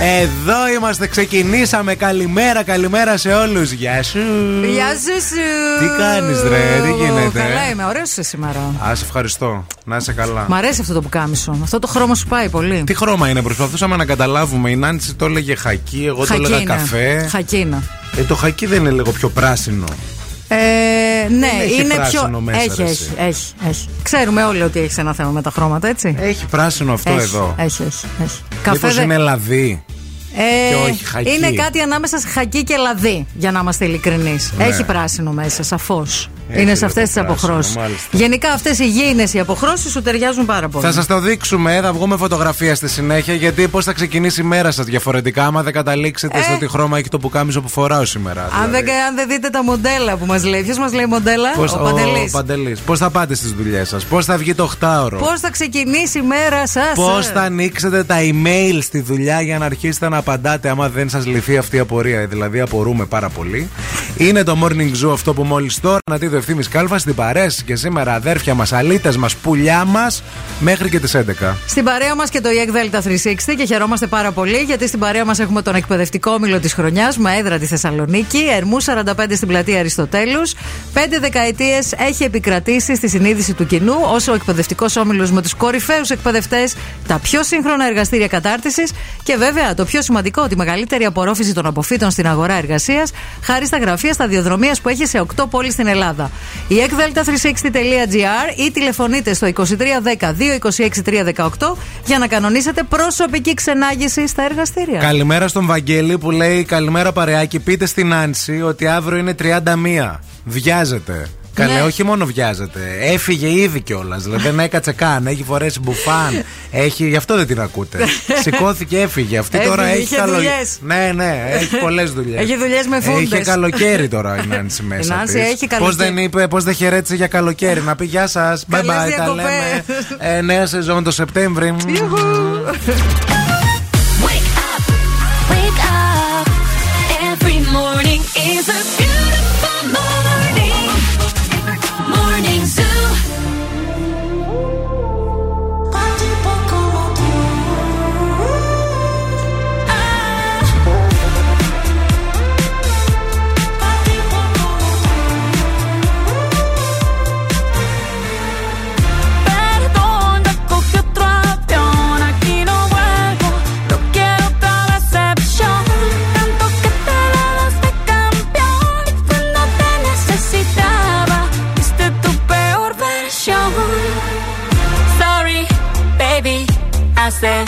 Εδώ είμαστε, ξεκινήσαμε. Καλημέρα, καλημέρα σε όλους. Γεια σου. Γεια σου, σου. Τι κάνεις, ρε, τι γίνεται. Καλά είμαι, ωραίος είσαι σήμερα. Α, σε ευχαριστώ. Να είσαι καλά. Μ' αρέσει αυτό το πουκάμισο. Αυτό το χρώμα σου πάει πολύ. Τι χρώμα είναι, προσπαθούσαμε να καταλάβουμε. Η Νάντση το έλεγε χακί, εγώ το έλεγα καφέ. Χακίνα. Ε, το χακί δεν είναι λίγο πιο πράσινο. Ε, ναι, έχει είναι πράσινο πιο. μέσα, έχει, ρε, έχει, εσύ. έχει, έχει. Ξέρουμε όλοι ότι έχεις ένα θέμα με τα χρώματα, έτσι. Έχει πράσινο αυτό έχει, εδώ. Έχει, έχει. έχει. Μήπως δεν- είναι λαδί. Ε, και όχι χακί. Είναι κάτι ανάμεσα σε χακί και λαδί, για να είμαστε ειλικρινείς. Ναι. Έχει πράσινο μέσα, σαφώς. Έχει Είναι σε λίγο αυτές τις πράσινο, αποχρώσεις. μάλιστα. Γενικά αυτές οι γήινες οι αποχρώσεις σου ταιριάζουν πάρα πολύ. Θα σας το δείξουμε, ε, θα βγούμε φωτογραφία στη συνέχεια. Γιατί πώς θα ξεκινήσει η μέρα σας διαφορετικά, άμα δεν καταλήξετε Ε. στο τι χρώμα έχει το πουκάμισο που φοράω σήμερα. Αν δεν, αν δεν δείτε τα μοντέλα που μας λέει, ποιος μας λέει μοντέλα, Πώς, ο Παντελής. Παντελής. Πώς θα πάτε στις δουλειές σας, πώς θα βγει το 8ωρο. Πώς θα ξεκινήσει η μέρα σας; Πώς θα ανοίξετε τα email στη δουλειά για να αρχίσετε να απαντάτε άμα δεν σας λυθεί αυτή η απορία. Δηλαδή απορούμε πάρα πολύ. Είναι το Morning Zoo αυτό που μόλις τώρα να τη ευθύνη κάλβα στην παρέση και σήμερα αδέρφια μας, αλίτες μας, πουλιά μας μέχρι και τις 11. Στην παρέα μας και το EEC Delta 360 και χαιρόμαστε πάρα πολύ γιατί στην παρέα μας έχουμε τον εκπαιδευτικό όμιλο της χρονιάς με έδρα τη Θεσσαλονίκη, Ερμού 45 στην πλατεία Αριστοτέλους. Πέντε δεκαετίες έχει επικρατήσει στη συνείδηση του κοινού ω ο εκπαιδευτικός όμιλος με τους κορυφαίους εκπαιδευτές, τα πιο σύγχρονα εργαστήρια κατάρτισης και βέβαια το πιο σημαντικό, τη μεγαλύτερη απορρόφηση των αποφύτων στην αγορά εργασίας χάρη στα γραφεία σταδιοδρομίας που έχει σε 8 πόλεις στην Ελλάδα. Η ekdelta360.gr ή τηλεφωνείτε στο 2310 226 318 για να κανονίσετε προσωπική ξενάγηση στα εργαστήρια. Καλημέρα στον Βαγγέλη που λέει Καλημέρα παρεάκι. Πείτε στην Άνση ότι αύριο είναι 31. Βιάζεται. Καλέ, Ναι. όχι μόνο βιάζεται. Έφυγε ήδη κιόλας. Δηλαδή δεν έκατσε καν. Έχει φορέσει μπουφάν. έχει, γι' αυτό δεν την ακούτε. Σηκώθηκε, έφυγε. Αυτή τώρα Έφυγε, έχει είχε καλο- δουλειές. Ναι, ναι, έχει πολλές δουλειές. Έχει δουλειές με φούντες. Είχε καλοκαίρι τώρα η Νάνση μέσα. Νάνση της. έχει Πώς καλοκαίρι. δεν είπε, πώς δεν χαιρέτησε για καλοκαίρι. Να πει γεια σας. Bye Καλές bye, τα διακοπές. λέμε. Ε, νέα σεζόν το Σεπτέμβρη. Wake up. Every morning is a say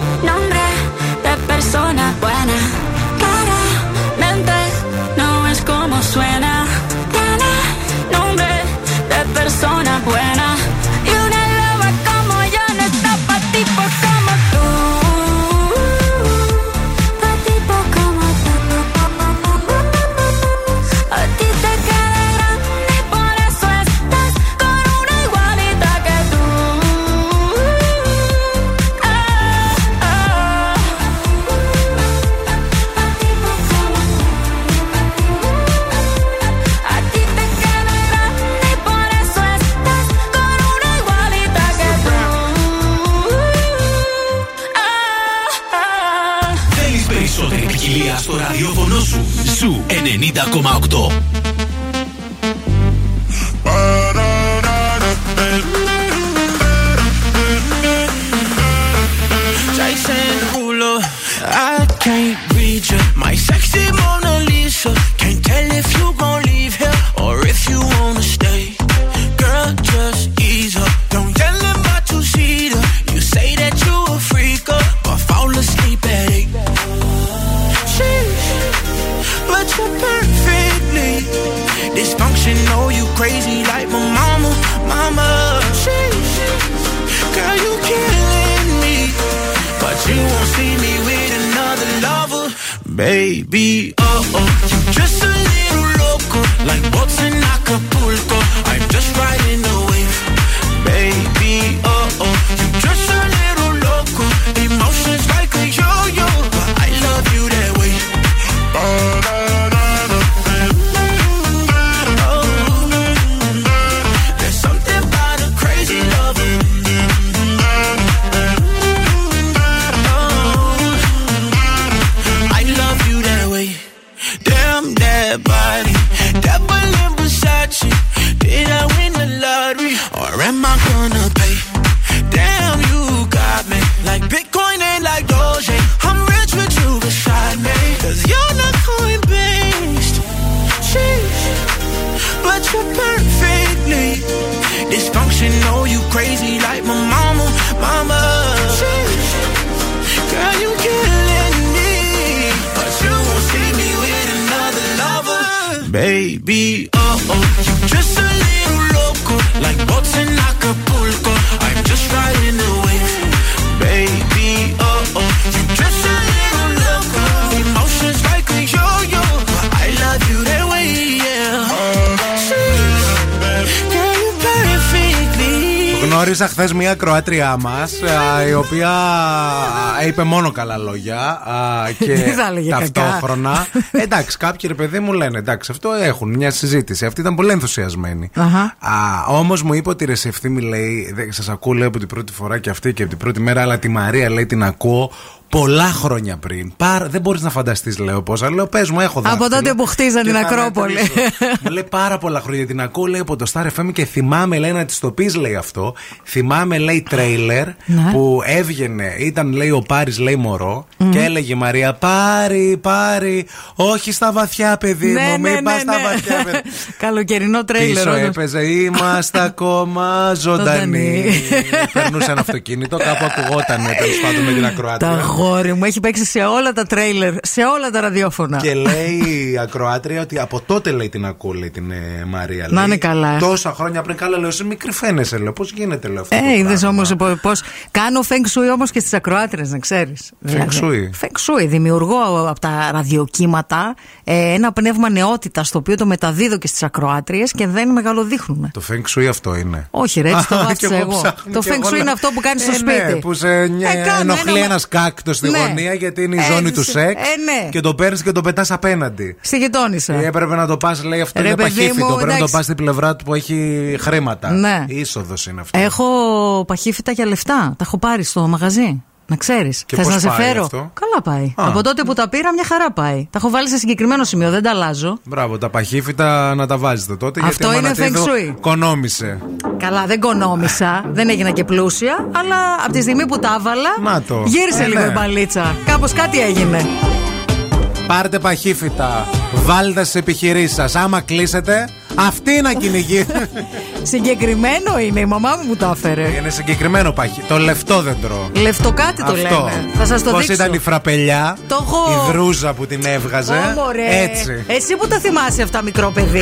nombre de persona buena. Claramente no es como suena. 90,8. Γνώρισα χθες μια Κροάτριά μας, η οποία α, είπε μόνο καλά λόγια α, και Δεν θα έλεγε κακά. ταυτόχρονα. εντάξει, κάποιοι ρε παιδί μου λένε εντάξει, αυτό έχουν μια συζήτηση. Αυτή ήταν πολύ ενθουσιασμένη. Αχα. Όμως μου είπε ότι ρε σε ευθύμη λέει, σας ακούω λέει από την πρώτη φορά και αυτή και από την πρώτη μέρα, αλλά τη Μαρία λέει την ακούω πολλά χρόνια πριν. Πάρα, δεν μπορείς να φανταστείς, λέω πόσα. Λέω, πες μου, έχω δάχτυλο. τότε που χτίζαν Και την θα Ακρόπολη. ανατρίσω. μου λέει πάρα πολλά χρόνια την ακούω, λέει από το Star FM και θυμάμαι, λέει να της το πεις, λέει αυτό. Θυμάμαι, λέει τρέιλερ Ναι. που έβγαινε, ήταν, λέει ο Πάρης, λέει μωρό και έλεγε η Μαρία, Πάρη, Πάρη, όχι στα βαθιά, παιδί Ναι, μου, μην ναι, πας ναι, στα ναι. βαθιά, παιδί. Καλοκαιρινό τρέιλερ. Πίσω όντως. έπαιζε, είμαστε ακόμα ζωντανοί. Ζωντανοί. Περνούσε ένα αυτοκίνητο, κάπου ακουγόταν τέλος πάντων με την Τα ακροάτρια. Γόρι μου έχει παίξει σε όλα τα τρέιλερ, σε όλα τα ραδιόφωνα. Και λέει η ακροάτρια ότι από τότε λέει την ακούω, λέει την ε, Μαρία. Να λέει, είναι καλά. Τόσα χρόνια πριν καλά, λέω, εσύ μικρή φαίνεσαι, λέω. Πώς γίνεται, λέω αυτό. Ε, είδες όμως πώ. Κάνω feng shui όμως και στις ακροάτρε, να ξέρεις. Feng shui. Feng shui. Δημιουργώ από τα ραδιοκύματα ε, ένα πνεύμα νεότητας το οποίο το μεταδίδω και στις ακροάτριες και δεν μεγαλοδείχνουν. Το feng shui αυτό είναι. Όχι, ρε, έτσι το Α, βάφτισα κι εγώ. ψάχνω Το κι feng εγώ shui να- είναι αυτό που κάνεις στο Ε, σπίτι. Ναι, που σε νε- Ε, κάνω ενοχλεί ένα- ένας κάκτο στη Ναι. γωνία γιατί είναι η Έτσι, ζώνη του σεξ. ε, ναι. Και το παίρνεις και το πετάς απέναντι. Στη γειτόνισσα. Ε, Έπρεπε να το πας, λέει αυτό Ρε, είναι παιδί παχύφιτο. μου, Πρέπει να το εντάξει. πας στην πλευρά του που έχει χρήματα. Ναι. Είσοδος είναι αυτό. Έχω παχύφυτα για λεφτά. Τα έχω πάρει στο μαγαζί. Να ξέρεις. θα να σε φέρω; Καλά πάει. Από τότε που τα πήρα, μια χαρά πάει. Τα έχω βάλει σε συγκεκριμένο σημείο, δεν τα αλλάζω. Μπράβο, τα παχύφυτα να τα βάζετε τότε. Αυτό είναι feng shui. Κονόμησε. Καλά, δεν κονόμησα. δεν έγινα και πλούσια. Αλλά από τη στιγμή που τα έβαλα. Γύρισε ε, λίγο ναι. η μπαλίτσα. Κάπως κάτι έγινε. Πάρτε παχύφητα. Βάλτε στι επιχειρήσεις σας. Άμα κλείσετε, αυτή να κυνηγεί. συγκεκριμένο είναι, η μαμά μου το έφερε. Είναι συγκεκριμένο πάχι Το λεφτό δέντρο τρώω. Κάτι το λέω. Θα σας το δείξω. Πώς ήταν η φραπελιά, το έχω... η δρούζα που την έβγαζε. Έτσι. Εσύ που τα θυμάσαι αυτά, μικρό παιδί.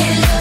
can.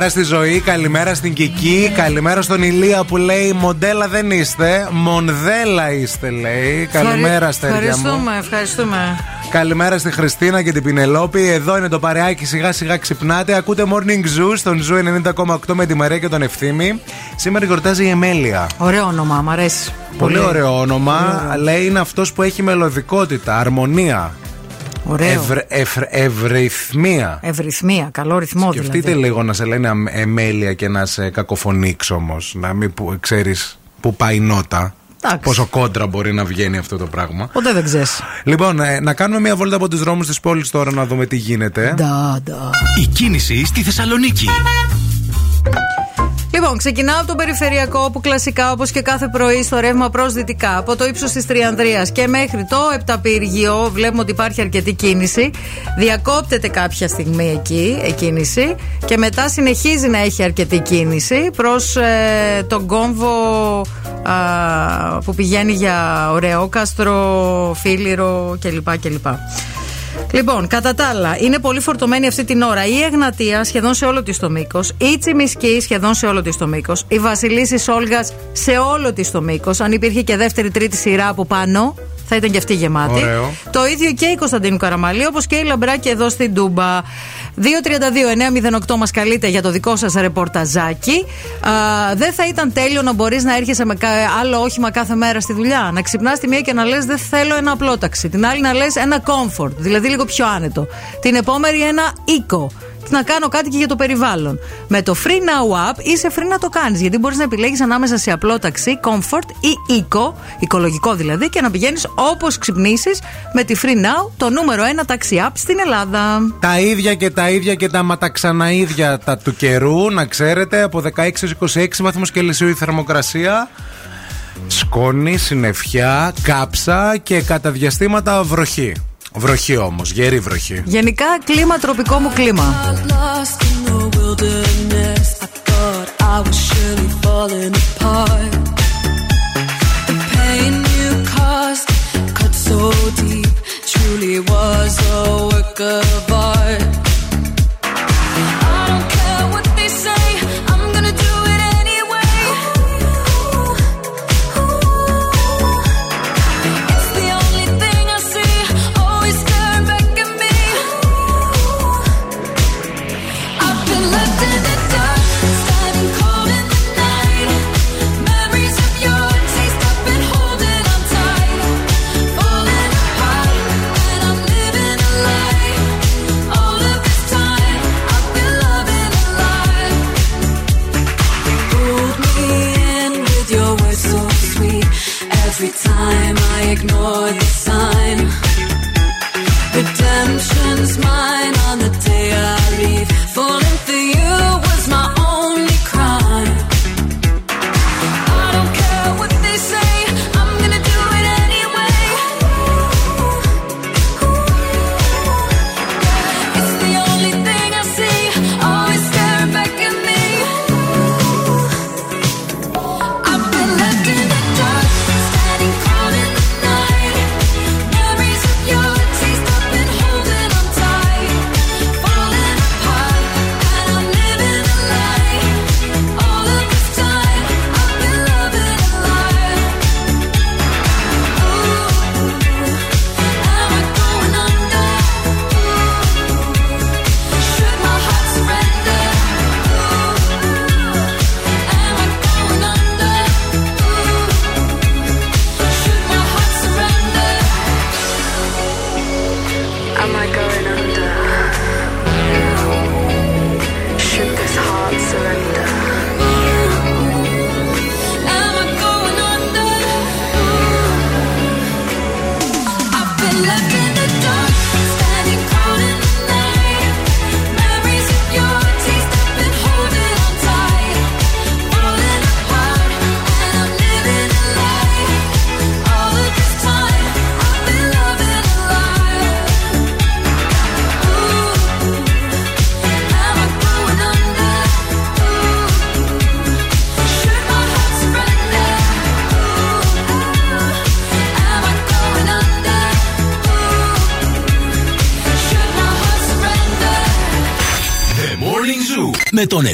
Καλημέρα στη ζωή, καλημέρα στην Κική, καλημέρα στον Ηλία που λέει Μοντέλα δεν είστε, Μονδέλα είστε λέει. Καλημέρα αστέρια μου. Ευχαριστούμε, ευχαριστούμε. Καλημέρα στη Χριστίνα και την Πινελόπη. Εδώ είναι το παρεάκι, σιγά σιγά ξυπνάτε. Ακούτε Morning Zoo στον Zoo 90,8 με τη Μαρία και τον Ευθύμη. Σήμερα γιορτάζει η Εμέλεια. Ωραίο όνομα, μ' αρέσει. Πολύ ωραίο όνομα. Λέει είναι αυτός που έχει μελωδικότητα, αρμονία, Ωραίο. ευρ, ευρ, ευρυθμία. Ευρυθμία, καλό ρυθμό Σκεφτείτε δηλαδή. λίγο να σε λένε αμ- Εμέλεια και να σε κακοφωνήξει όμως. Να μην ξέρεις που πάει η νότα. Εντάξει. Πόσο κόντρα μπορεί να βγαίνει αυτό το πράγμα. Ποτέ δεν ξέρεις. Λοιπόν, ε, να κάνουμε μια βόλτα από τους δρόμους της πόλης τώρα να δούμε τι γίνεται. Ντα, ντα. Η κίνηση στη Θεσσαλονίκη. Λοιπόν, ξεκινάω από το περιφερειακό που κλασικά όπως και κάθε πρωί στο ρεύμα προς δυτικά από το ύψος της Τριανδρίας και μέχρι το Επταπύργιο βλέπουμε ότι υπάρχει αρκετή κίνηση. Διακόπτεται κάποια στιγμή εκεί η κίνηση και μετά συνεχίζει να έχει αρκετή κίνηση προς τον κόμβο α, που πηγαίνει για Ωραιόκαστρο, Φίλιρο κλπ. κλπ. Λοιπόν, κατά τα άλλα, είναι πολύ φορτωμένη αυτή την ώρα η Εγνατία σχεδόν σε όλο της το μήκος, η Τσιμισκή σχεδόν σε όλο της το μήκος, η Βασιλίσης Όλγας σε όλο της το μήκος. Αν υπήρχε και δεύτερη-τρίτη σειρά από πάνω, θα ήταν και αυτή γεμάτη. Ωραίο. Το ίδιο και η Κωνσταντίνου Καραμαλή, όπως και η Λαμπράκη εδώ στην Τούμπα. 232-908 μας καλείτε για το δικό σας ρεπορταζάκι. Α, δεν θα ήταν τέλειο να μπορείς να έρχεσαι με κα- άλλο όχημα κάθε μέρα στη δουλειά. Να ξυπνάς τη μία και να λες: Δεν θέλω ένα απλό ταξί. Την άλλη να λες ένα comfort, δηλαδή λίγο πιο άνετο. Την επόμενη ένα eco. Να κάνω κάτι και για το περιβάλλον. Με το Free Now App είσαι free να το κάνεις. Γιατί μπορείς να επιλέγεις ανάμεσα σε απλό ταξί, comfort ή eco, οικολογικό δηλαδή, και να πηγαίνεις όπως ξυπνήσεις με τη Free Now, το νούμερο ένα ταξί app στην Ελλάδα. Τα ίδια και τα ίδια και τα ματαξαναίδια τα του καιρού, να ξέρετε, από 16 έως 26 βαθμούς Κελσίου η θερμοκρασία. Σκόνη, συννεφιά, κάψα και κατά διαστήματα βροχή. Βροχή όμως, γέρη βροχή. Γενικά, κλίμα, τροπικό μου κλίμα. Time I ignore the sign. Redemption's mine on the day I leave. Falling for you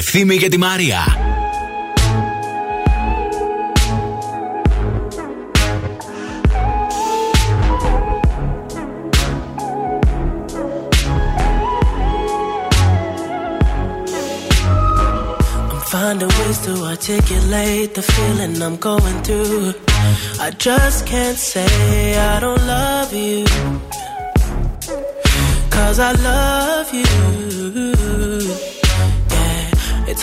Ευθύμη και τη Μαρία. I'm finding ways to articulate the feeling I'm going through. I just can't say I don't love you. Cause I love you.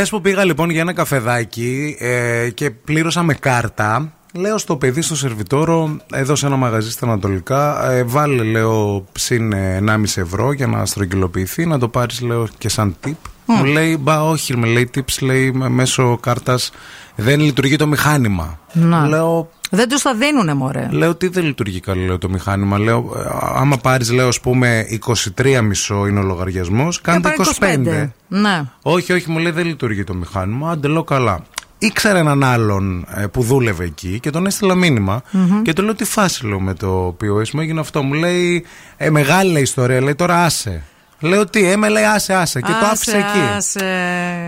Χθες που πήγα λοιπόν για ένα καφεδάκι ε, και πλήρωσα με κάρτα, λέω στο παιδί στο σερβιτόρο, εδώ σε ένα μαγαζί στα Ανατολικά, ε, βάλε λέω συν ε, 1,5 ευρώ για να στρογγυλοποιηθεί, να το πάρεις λέω και σαν tip. Μου λέει, μπα όχι, με λέει tips, λέει με- μέσω κάρτας δεν λειτουργεί το μηχάνημα. Να. Λέω, Δεν τους τα δίνουνε, μωρέ. Λέω τι δεν λειτουργεί καλά λέω, το μηχάνημα. Λέω, ε, άμα πάρεις, λέω, ας πούμε, 23,5 είναι ο λογαριασμός, κάντε Ε, πάρε 25. Ναι. Όχι, όχι, μου λέει δεν λειτουργεί το μηχάνημα. Άντε λέω καλά. Ήξερα έναν άλλον ε, που δούλευε εκεί και τον έστειλα μήνυμα και του λέω τι φάση λέω με το POS μου έγινε αυτό. Μου λέει ε, μεγάλη λέει, ιστορία, λέει τώρα άσε. Λέω τι, ε, με λέει άσε, άσε και το Άσε, άφησε εκεί. άσε.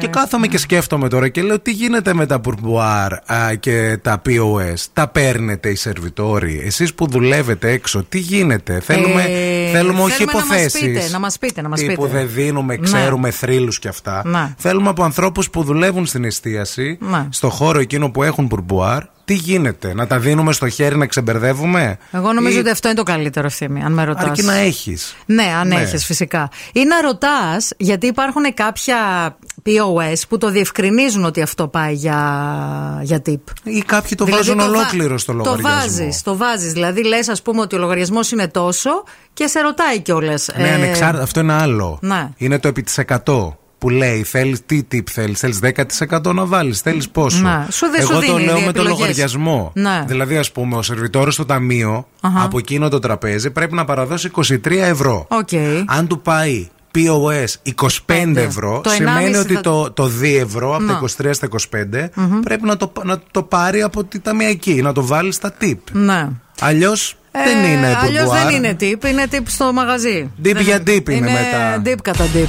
Και κάθομαι και σκέφτομαι τώρα και λέω τι γίνεται με τα πουρμπουάρ α, και τα POS. Τα παίρνετε οι σερβιτόροι; Εσείς που δουλεύετε έξω, τι γίνεται; Θέλουμε, Ε, θέλουμε όχι θέλουμε να μας υποθέσεις. πείτε, να μας πείτε, να μας τύπου πείτε. δεν δίνουμε, Ναι. ξέρουμε θρύλους και αυτά. Ναι. Θέλουμε από ανθρώπους που δουλεύουν στην εστίαση, Ναι. στο χώρο εκείνο που έχουν πουρμπουάρ, Τι γίνεται, να τα δίνουμε στο χέρι να ξεμπερδεύουμε; Εγώ νομίζω Ή- ότι αυτό είναι το καλύτερο ευθύμη, αν με ρωτάς. Αρκεί να έχεις. Ναι, αν Ναι. έχεις φυσικά. Ή να ρωτάς, γιατί υπάρχουν κάποια POS που το διευκρινίζουν ότι αυτό πάει για, για tip. Ή κάποιοι το Δηλαδή βάζουν βα- ολόκληρο στο λογαριασμό. Το βάζεις, το βάζεις. Δηλαδή λες, ας πούμε, ότι ο λογαριασμός είναι τόσο και σε ρωτάει κιόλας. Ναι, ανεξάρτητα. Αυτό είναι άλλο. ναι. Είναι το επί τοις 100 που λέει θέλεις τι tip θέλεις. Θέλεις 10% να βάλεις. Θέλεις πόσο; Ναι. Σου δεν σου Εγώ το δίνει λέω δύο με το επιλογές. λογαριασμό. Ναι. Δηλαδή, ας πούμε, ο σερβιτόρος στο ταμείο Αχα. από εκείνο το τραπέζι πρέπει να παραδώσει 23 ευρώ. Οκ. Αν του πάει POS 25 ευρώ, Το σημαίνει 1,5 ότι θα- το, το 2 ευρώ από Να. τα 23 στα 25 πρέπει να το, να το πάρει από τη ταμιακή, να το βάλει στα tip. Ναι. Αλλιώς δεν είναι Αλλιώς pourboire. δεν είναι tip, είναι tip στο μαγαζί. Dip Δεν- για dip είναι μετά. Dip κατά dip.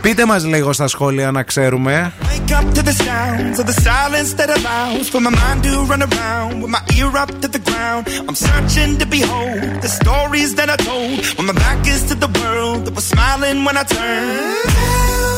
Πείτε μας λίγο στα σχόλια να ξέρουμε. Wake up to the sounds of the silence that allows for my mind to run around with my ear up to the ground. I'm searching to behold the stories that I told when my back is to the world that was smiling when I turned.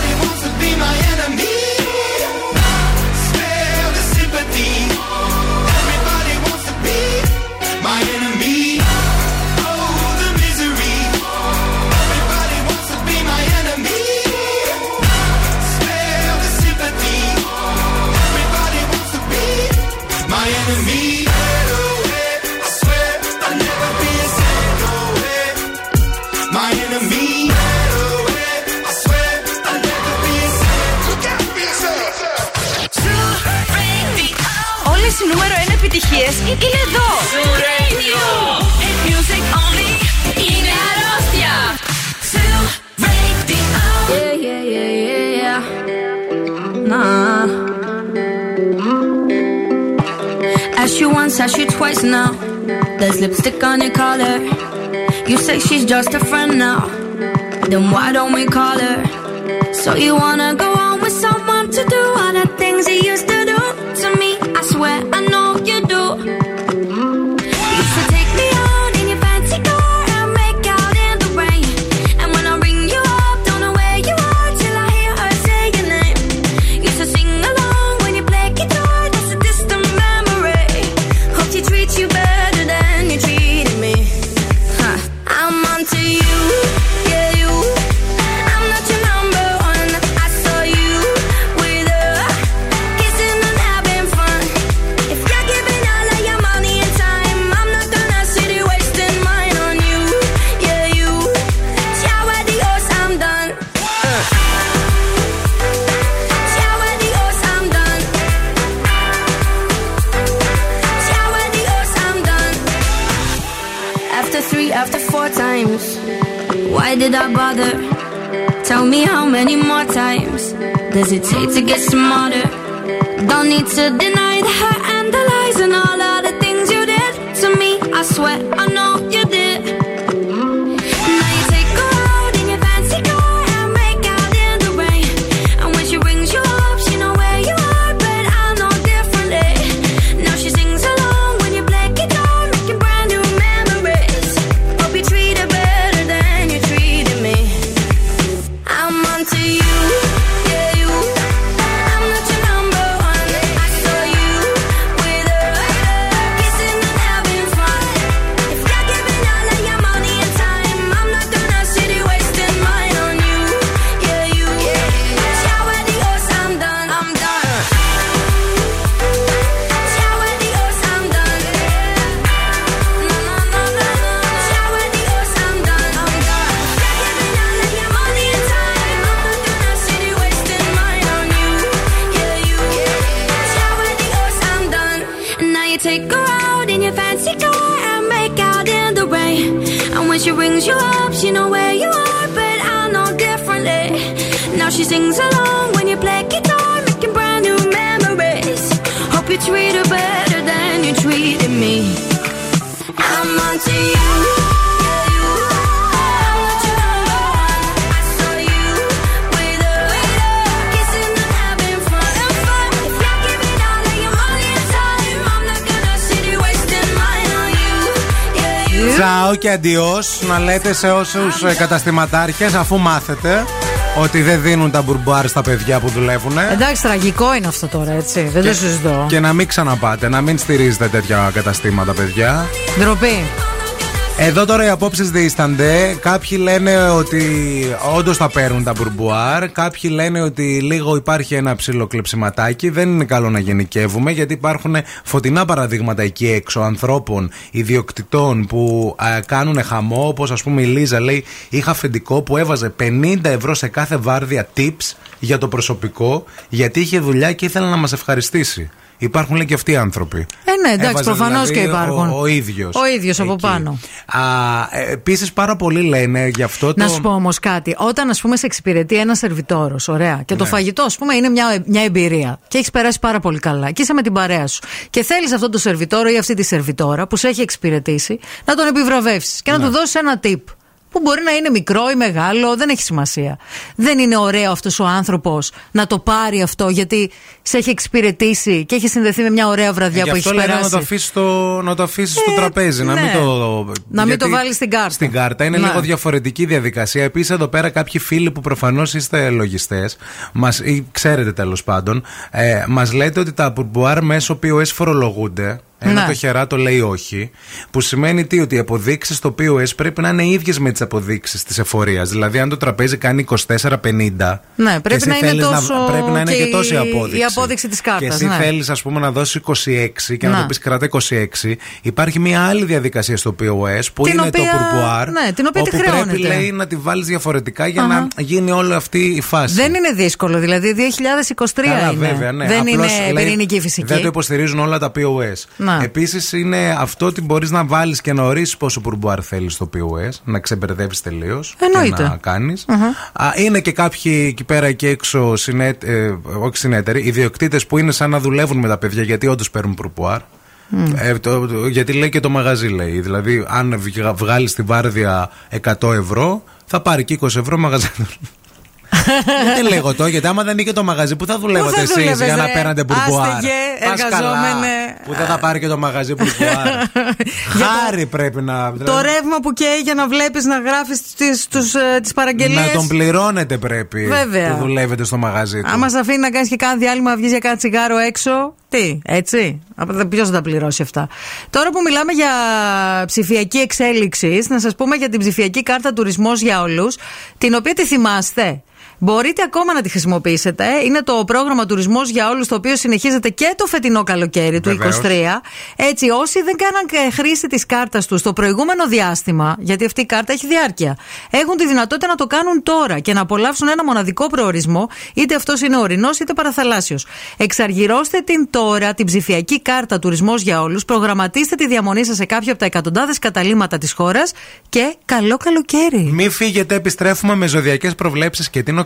twice now. There's lipstick on your collar. You say she's just a friend now. Then why don't we call her? So you wanna go does it take to get smarter? Don't need to deny the hurt and the lies and all of the things you did to me. I swear you. Τσαο και αντιό να λέτε σε όσους καταστηματάρχες αφού μάθετε ότι δεν δίνουν τα μπουρμπουάρ στα παιδιά που δουλεύουν. Εντάξει, τραγικό είναι αυτό τώρα, έτσι. Δεν το συζητώ. Και να μην ξαναπάτε, να μην στηρίζετε τέτοια καταστήματα, παιδιά. Ντροπή. Εδώ τώρα οι απόψεις δίστανται. Κάποιοι λένε ότι όντως θα παίρνουν τα μπουρμπουάρ. Κάποιοι λένε ότι λίγο υπάρχει ένα ψηλό κλεψιματάκι. Δεν είναι καλό να γενικεύουμε γιατί υπάρχουν φωτεινά παραδείγματα εκεί έξω ανθρώπων, ιδιοκτητών που α, κάνουν χαμό. Όπως ας πούμε η Λίζα λέει: Είχα αφεντικό που έβαζε 50 ευρώ σε κάθε βάρδια tips για το προσωπικό γιατί είχε δουλειά και ήθελε να μας ευχαριστήσει. Υπάρχουν λέει και αυτοί οι άνθρωποι. Ε, ναι, εντάξει, Έβαζε προφανώς δηλαδή και υπάρχουν. Ο, ο ίδιος. Ο ίδιος από πάνω. Επίσης, πάρα πολλοί λένε γι' αυτό το. Να σου πω όμως κάτι. Όταν, ας πούμε, σε εξυπηρετεί ένας σερβιτόρος, ωραία, και το Ναι. φαγητό, ας πούμε, είναι μια, μια εμπειρία και έχεις περάσει πάρα πολύ καλά και είσαι με την παρέα σου. Και θέλεις αυτό το σερβιτόρο ή αυτή τη σερβιτόρα που σε έχει εξυπηρετήσει να τον επιβραβεύσεις και να Ναι. του δώσεις ένα tip. Που μπορεί να είναι μικρό ή μεγάλο, δεν έχει σημασία. Δεν είναι ωραίο αυτός ο άνθρωπος να το πάρει αυτό γιατί σε έχει εξυπηρετήσει και έχει συνδεθεί με μια ωραία βραδιά Γι' που αυτό έχει λένε να περάσει. το αφήσεις στο, να το αφήσεις στο Ε, τραπέζι, να ναι. μην το. Να μην γιατί το βάλεις στην κάρτα. Στην κάρτα είναι Ναι. λίγο διαφορετική διαδικασία. Επίσης, εδώ πέρα κάποιοι φίλοι που προφανώς είστε λογιστές, ή ξέρετε τέλος πάντων, ε, μας λέτε ότι τα πουρμπουάρ μέσω POS φορολογούνται. Ενώ Ναι. το χεράτο λέει όχι. Που σημαίνει τι, ότι οι αποδείξεις στο POS πρέπει να είναι ίδιες με τις αποδείξεις της εφορίας. Δηλαδή, αν το τραπέζι κάνει 24,50. Ναι, και πρέπει εσύ να είναι θέλεις τόσο πρέπει να είναι και και τόση η- απόδειξη. η απόδειξη της κάρτας, Και εσύ ναι. θέλεις, ας πούμε, να δώσεις 26 και να, Να. το πεις κράτα 26. Υπάρχει μια άλλη διαδικασία στο POS που Την είναι οποία- το πουρπουάρ. ναι, την οποία τη όπου χρεώνεται. πρέπει λέει να τη βάλεις διαφορετικά για Αχα. να γίνει όλη αυτή η φάση. Δεν είναι δύσκολο, δηλαδή 2023 Καλά, είναι. βέβαια, ναι. Δεν Απλώς, είναι λέει, πυρηνική φυσική. Δεν το υποστηρίζουν όλα τα POS. Να. Επίσης είναι αυτό ότι μπορείς να βάλεις και να ορίσεις πόσο πουρμπουάρ θέλεις στο POS, να ξεμπερδεύεις τελείως. Εννοείται. Και να κάνεις. Είναι και κάποιοι εκεί πέρα εκεί έξω, συνέ, ε, όχι συνέτεροι, ιδιοκτήτες που είναι σαν να δουλεύουν με τα παιδιά γιατί όντως παίρνουν πουρμπουάρ. Ε, το- το- γιατί λέει και το μαγαζί λέει. Δηλαδή, αν βγάλεις τη βάρδια 100 ευρώ, θα πάρει και 20 ευρώ μαγαζί. Γιατί λέγω το, γιατί άμα δεν είχε το μαγαζί, πού θα δουλεύατε θα εσείς δούλευες, για να ρε; παίρνετε μπουρμπουάρ. Άστεγε, Πας καλά, εργαζόμενε. Που δεν θα πάρει και το μαγαζί μπουρμπουάρ. Χάρη πρέπει να. Το ρεύμα που καίει για να βλέπεις να γράφεις τις παραγγελίες. να τον πληρώνετε πρέπει Βέβαια. που δουλεύετε στο μαγαζί του. Άμα σε αφήνει να κάνεις και κάνα διάλειμμα, να βγεις για κάνα τσιγάρο έξω. Τι, έτσι; Ποιος θα τα πληρώσει αυτά; Τώρα που μιλάμε για ψηφιακή εξέλιξη, να σας πούμε για την ψηφιακή κάρτα τουρισμός για όλους, την οποία τη θυμάστε; Μπορείτε ακόμα να τη χρησιμοποιήσετε. Είναι το πρόγραμμα Τουρισμός για Όλους, το οποίο συνεχίζεται και το φετινό καλοκαίρι του Βεβαίως. 23. Έτσι, όσοι δεν κάναν ε, χρήση της κάρτας τους στο προηγούμενο διάστημα, γιατί αυτή η κάρτα έχει διάρκεια, έχουν τη δυνατότητα να το κάνουν τώρα και να απολαύσουν ένα μοναδικό προορισμό, είτε αυτός είναι ορεινός είτε παραθαλάσσιος. Εξαργυρώστε την τώρα, την ψηφιακή κάρτα Τουρισμός για Όλους, προγραμματίστε τη διαμονή σας σε κάποιο από τα εκατοντάδες καταλήμματα της χώρας και καλό καλοκαίρι. Μη φύγετε, επιστρέφουμε με ζωδιακές προβλέψεις και την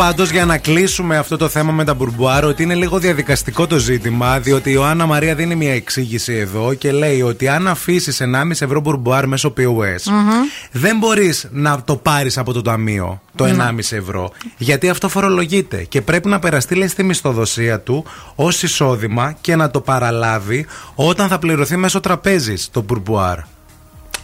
Πάντως για να κλείσουμε αυτό το θέμα με τα μπουρμπουάρ ότι είναι λίγο διαδικαστικό το ζήτημα, διότι η Ιωάννα Μαρία δίνει μια εξήγηση εδώ και λέει ότι αν αφήσεις 1,5 ευρώ μπουρμπουάρ μέσω POS, δεν μπορείς να το πάρεις από το ταμείο το 1,5 ευρώ. Γιατί αυτό φορολογείται και πρέπει να περαστεί λέει, στη μισθοδοσία του ως εισόδημα και να το παραλάβει όταν θα πληρωθεί μέσω τραπέζης το μπουρμπουάρ.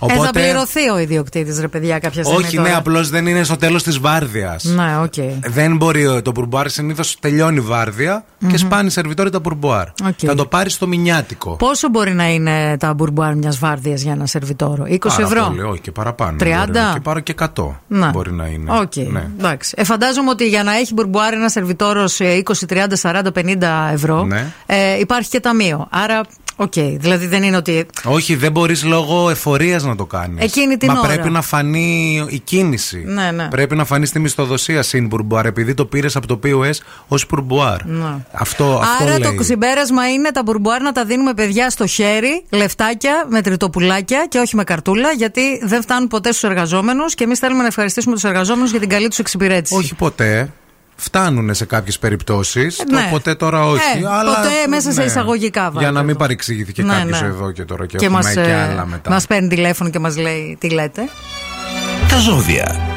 Ε, θα πληρωθεί ο ιδιοκτήτης, ρε παιδιά, κάποια στιγμή. Όχι, τώρα. ναι, απλώς δεν είναι στο τέλος της βάρδιας. Ναι, οκ. Δεν μπορεί το μπουρμπουάρ συνήθως τελειώνει βάρδια και σπάνε οι σερβιτόροι τα μπουρμπουάρ. Οκ. Θα το πάρεις στο μηνιάτικο. Πόσο μπορεί να είναι τα μπουρμπουάρ μιας βάρδιας για ένα σερβιτόρο, 20 Πάρα ευρώ; Πολύ, όχι και παραπάνω. 30? Μπορεί, και πάρα και 100 Να. μπορεί να είναι. Οκ. Ναι. Εντάξει. Ε, φαντάζομαι ότι για να έχει μπουρμπουάρ ένα σερβιτόρος 20, 30, 40, 50 ευρώ Ναι. ε, υπάρχει και ταμείο. Άρα, οκ. Δηλαδή δεν είναι ότι. Όχι, δεν μπορείς λόγω εφορίας να το κάνεις. Εκείνη την Μα ώρα. πρέπει να φανεί η κίνηση. Ναι, ναι. Πρέπει να φανεί στη μισθοδοσία συν μπουρμπουάρ, επειδή το πήρες από το POS ως μπουρμπουάρ. Ναι. Αυτό, αυτό Άρα λέει. το συμπέρασμα είναι τα μπουρμπουάρ να τα δίνουμε παιδιά στο χέρι, λεφτάκια με τριτοπουλάκια και όχι με καρτούλα, γιατί δεν φτάνουν ποτέ στους εργαζόμενους και εμείς θέλουμε να ευχαριστήσουμε τους εργαζόμενους για την καλή τους εξυπηρέτηση. Όχι ποτέ. Φτάνουν σε κάποιες περιπτώσεις. ναι. Ποτέ τώρα όχι. Ε, αλλά, ποτέ μέσα σε εισαγωγικά, Για βάλτε να μην εδώ. παρεξηγηθεί και Ναι, κάποιος ναι. εδώ και τώρα και, και έχουμε μας, και ε, άλλα μετά. μας παίρνει τηλέφωνο και μας λέει τι λέτε; Τα ζώδια.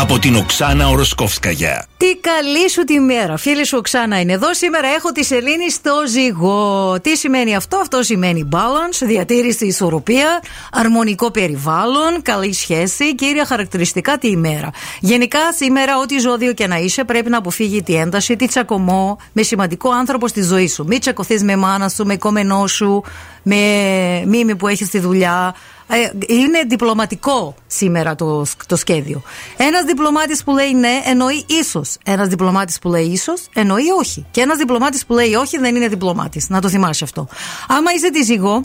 Από την Οξάνα Οροσκόφσκαγια. Τι καλή σου τη μέρα. Φίλη σου Οξάνα είναι εδώ. Σήμερα έχω τη σελήνη στο ζυγό. Τι σημαίνει αυτό, αυτό σημαίνει balance, διατήρηση ισορροπία, αρμονικό περιβάλλον, καλή σχέση, κύρια χαρακτηριστικά τη ημέρα. Γενικά σήμερα, ό,τι ζώδιο και να είσαι, πρέπει να αποφύγει τη ένταση, τη τσακωμό με σημαντικό άνθρωπο στη ζωή σου. Μην τσακωθείς με μάνα σου, με κόμενό σου, με μίμη που έχεις στη δουλειά. Ε, είναι διπλωματικό σήμερα το, το σχέδιο. Ένας διπλωμάτης που λέει ναι εννοεί ίσως. Ένας διπλωμάτης που λέει ίσως εννοεί όχι. Και ένας διπλωμάτης που λέει όχι δεν είναι διπλωμάτης. Να το θυμάσαι αυτό. Άμα είσαι τη ζυγό,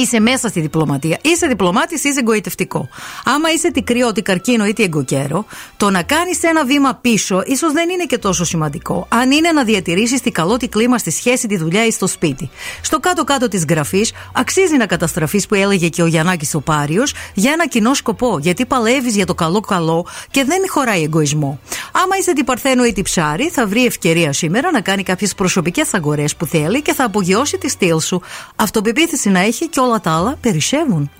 Είσαι μέσα στη διπλωματία. Είσαι διπλωμάτης, είσαι εγωιτευτικό. Άμα είσαι τι κρυό, τι καρκίνο ή τι εγκοκέρο, το να κάνεις ένα βήμα πίσω ίσως δεν είναι και τόσο σημαντικό. Αν είναι να διατηρήσεις τη καλό τη κλίμα στη σχέση, τη δουλειά ή στο σπίτι. Στο κάτω-κάτω της γραφής, αξίζει να καταστραφείς που έλεγε και ο Γιαννάκης ο Πάριος για ένα κοινό σκοπό. Γιατί παλεύεις για το καλό-καλό και δεν χωράει εγωισμό. Άμα είσαι τι Παρθένο ή τι Ψάρι, θα βρει ευκαιρία σήμερα να κάνει κάποιες προσωπικές αγορές που θέλει και θα απογειώσει τη στήλ σου. Αυτοπεποίθηση να έχει και όλα τα άλλα περισσεύουν.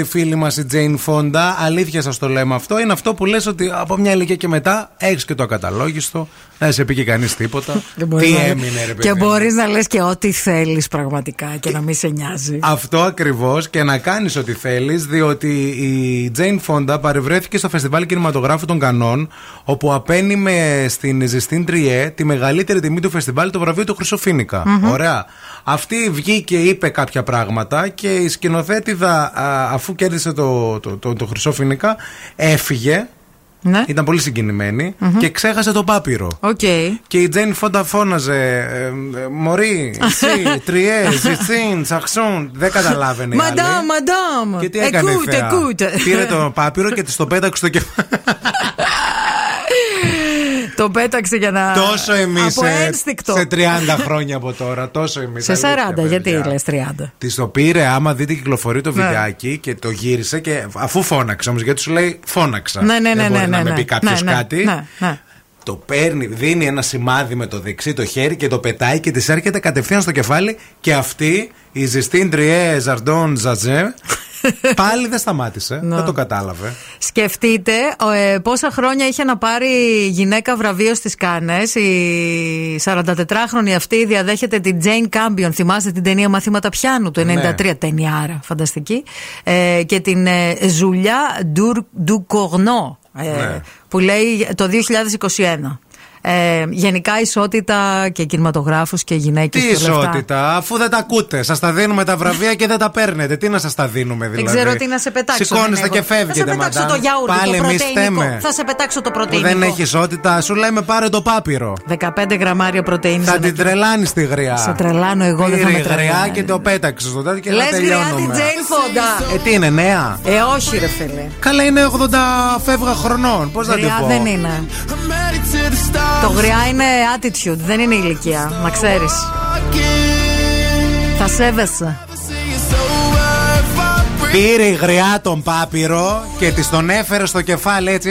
Πολύ φίλη μας η Jane Fonda. Αλήθεια σας το λέμε αυτό. Είναι αυτό που λες ότι από μια ηλικία και μετά έχεις και το ακαταλόγιστο. Δεν σε πήγε κανείς τίποτα. Και μπορείς Τι να- έμεινε, ρε παιδί. Και μου; μπορείς να λες και ό,τι θέλεις πραγματικά και να μην σε νοιάζει. Αυτό ακριβώς και να κάνεις ό,τι θέλεις, διότι η Jane Fonda παρευρέθηκε στο φεστιβάλ κινηματογράφου των Κανών, όπου απένιμε στην Ζεστίν Τριέ τη μεγαλύτερη τιμή του φεστιβάλ, το βραβείο του Χρυσοφίνικα. Μμμ. Ωραία. Αυτή βγήκε, είπε κάποια πράγματα και η σκηνοθέτηδα, α, αφού κέρδισε το, το, το, το Χρυσόφίνικα, έφυγε. Ναι. Ήταν πολύ συγκινημένη Μμμ. και ξέχασε το πάπυρο. Οκ. Και η Τζέιν Φόντα φώναζε ε, ε, Μωρή, εσύ, τριές, ζητσίν, σαξούν. Δεν καταλάβαινε. η άλλη. Μαντάμ, μαντάμ. Και τι έκανε η Εκούτε, θέα. εκούτε. Πήρε το πάπυρο και της το πέταξε στο κεφάλι. Το πέταξε για να. Τόσο εμείς Από σε, ένστικτο. σε 30 χρόνια από τώρα. Τόσο εμείς. Σε 40, γιατί λες 30. Της το πήρε, άμα δείτε κυκλοφορεί το Ναι. βιντεάκι και το γύρισε και αφού φώναξε όμως, γιατί σου λέει φώναξα. Ναι, ναι, ναι. Δεν μπορεί ναι, να ναι, με ναι. πει κάποιος Ναι, ναι, κάτι. Ναι, ναι. Το παίρνει, δίνει ένα σημάδι με το δεξί το χέρι και το πετάει και της έρχεται κατευθείαν στο κεφάλι και αυτή η Ζεστίν Τριέ Ζαρντών Ζαζέ πάλι δεν σταμάτησε. Ναι. Δεν το κατάλαβε. Σκεφτείτε ο, ε, πόσα χρόνια είχε να πάρει γυναίκα βραβείο στις Κάνες. Η 44χρονη αυτή διαδέχεται την Jane Campion. Θυμάστε την ταινία Μαθήματα Πιάνου του 93. Ναι. Ταινιάρα, φανταστική. Ε, και την ε, Ζουλιά Ντουκορνό. Ε, Ναι. Που λέει το 2021. Ε, γενικά ισότητα και κινηματογράφους και γυναίκες Τι και όλα αυτά. ισότητα, αφού δεν τα ακούτε. Σας τα δίνουμε τα βραβεία και δεν τα παίρνετε. Τι να σας τα δίνουμε δηλαδή; Δεν ξέρω τι να σε πετάξω. Σηκώνεστε δεν και έχω. φεύγετε, Θα σε πετάξω μαντάμ. το γιαούρτι, Πάλι το εμείς πρωτεϊνικό. θέμε. Θα σε πετάξω το Που πρωτεϊνικό. δεν έχει ισότητα, σου λέμε πάρε το πάπυρο. 15 γραμμάρια πρωτεΐνης. Θα την τρελάνεις τη γριά. Σε τρελάνω εγώ, δεν θα Πήρε με γριά τρελάνεις. και το πέταξες στο τέτοιο και Λες να γριά την τελειώνουμε. Τζέιν Φόντα. Ε, τι είναι, νέα; Ε, όχι, ρε φίλε. Καλά είναι 80 φεύγα χρονών. Πώς να την Γριά πω; δεν είναι. Το γριά είναι attitude, δεν είναι ηλικία. Να ξέρεις. Θα σέβεσαι. Πήρε γριά τον πάπυρο και της τον έφερε στο κεφάλι έτσι.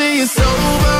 till it's over.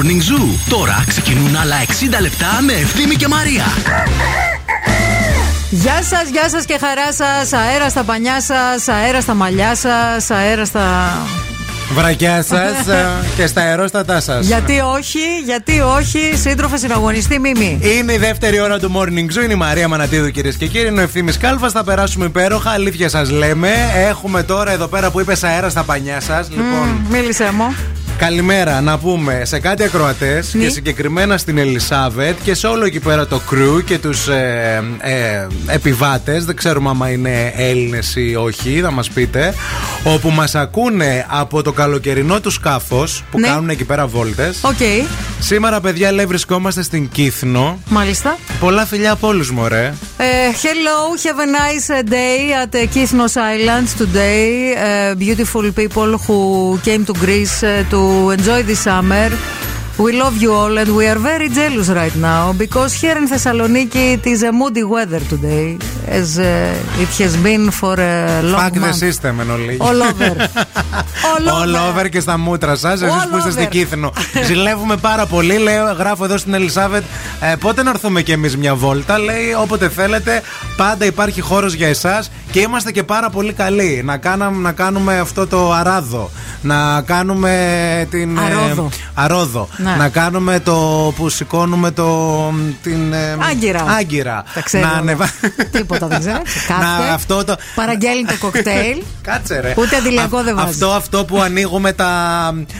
Morning Zoo. Τώρα ξεκινούν άλλα 60 λεπτά με Ευθύμη και Μαρία. Γεια σας, γεια σας και χαρά σας. Αέρα στα πανιά σας, αέρα στα μαλλιά σας, αέρα στα. Βρακιά σας και στα αερόστατά σας. Γιατί όχι, γιατί όχι, σύντροφε συναγωνιστή Μίμη. Είναι η δεύτερη ώρα του Morning Zoo. Είναι η Μαρία Μανατίδου, κυρίες και κύριοι. Είναι ο ευθύνη Κάλφας. Θα περάσουμε υπέροχα. Αλήθεια σας λέμε. Έχουμε τώρα εδώ πέρα που είπες αέρα στα πανιά σας. Λοιπόν, Μμ, Μίλησε μου. Καλημέρα να πούμε σε κάτι ακροατές Ναι. και συγκεκριμένα στην Ελισάβετ και σε όλο εκεί πέρα το crew και τους ε, ε, επιβάτες. Δεν ξέρουμε άμα είναι Έλληνες ή όχι, θα μας πείτε. Όπου μας ακούνε από το καλοκαιρινό τους σκάφος που Ναι. κάνουν εκεί πέρα βόλτες. Οκ, Σήμερα, παιδιά, λέει βρισκόμαστε στην Κύθνο. μάλιστα. Πολλά φιλιά από όλους, μωρέ. Uh, hello, have a nice uh, day at uh, Kythnos Islands today. Uh, beautiful people who came to Greece uh, to enjoy the summer. We love you all and we are very jealous right now because here in Thessaloniki it is a moody weather today as uh, it has been for a long Fuck the month. system, εν ολίγη. All over. All All over. over και στα μούτρα σα, εσεί All που είστε στην over. Κύθνο. Ζηλεύουμε πάρα πολύ. Λέω, γράφω εδώ στην Ελισάβετ, ε, πότε να έρθουμε κι εμεί μια βόλτα. Λέει, όποτε θέλετε, πάντα υπάρχει χώρο για εσά και είμαστε και πάρα πολύ καλοί. Να, κάναμε, να κάνουμε αυτό το αράδο. Να κάνουμε την. ε, Αρόδο. αρόδο. Ναι. Να κάνουμε το που σηκώνουμε το. την. ε, Άγκυρα. Άγκυρα. Τα ξέρω Να όλα. ανεβα... Τίποτα δεν ξέρω. Να, Κάθε. αυτό το. Παραγγέλνει το κοκτέιλ. Κάτσε ρε. Ούτε αντιλιακό Α- δεν βάζεις. Αυτό, αυτό που ανοίγουμε τα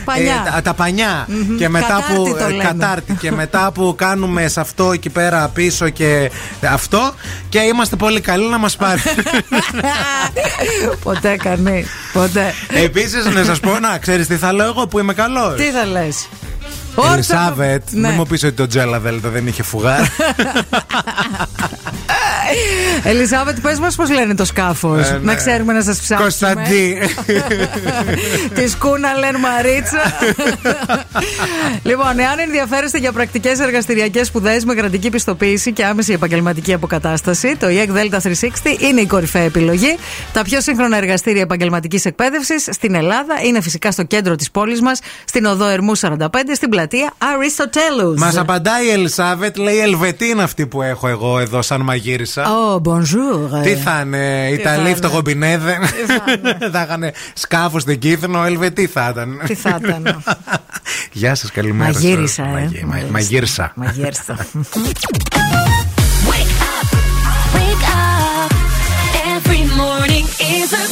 Πανιά. τα, τα πανιά. Μμμ. Και μετά Κατάρτι που. το ε, λέμε. κατάρτι. και μετά που κάνουμε σε αυτό εκεί πέρα πίσω και αυτό. Και είμαστε πολύ καλοί να μας πάρει. Ποτέ κανεί. Ποτέ. Επίσης, να σας πω, να ξέρεις τι θα λέω εγώ που είμαι καλός; Τι θα λες; Ελισάβετ, Ναι. μην μου πεις ότι το Τζέλα Δέλτα δεν είχε φουγάρ. Ελισάβετ, πες μας πώς λένε το σκάφος. Ε, ναι. Να ξέρουμε να σας ψάξουμε. Κωνσταντί. Της σκούνα λένε Μαρίτσα. λοιπόν, εάν ενδιαφέρεστε για πρακτικές εργαστηριακές σπουδές με κρατική πιστοποίηση και άμεση επαγγελματική αποκατάσταση, το EEC Delta 360 είναι η κορυφαία επιλογή. Τα πιο σύγχρονα εργαστήρια επαγγελματικής εκπαίδευσης στην Ελλάδα είναι φυσικά στο κέντρο της πόλης μας, στην οδό Ερμού 45, στην πλατεία Αριστοτέλους. Μας απαντάει η Ελισάβετ, λέει Ελβετή είναι αυτή που έχω εγώ εδώ σαν μαγείρισα. Oh, bonjour. Τι θα είναι, Τι θα Ιταλοί είναι; φτωχομπινέδε; θα είχαν σκάφος στην Κύθνο, Ελβετή θα ήταν; Τι θα ήταν; Γεια σας, καλημέρα. σας. Μαγείρισα, ε. Μαγεί- μα- Μάλιστα. Μαγείρισα. Μαγείρισα. Wake up. Every morning is a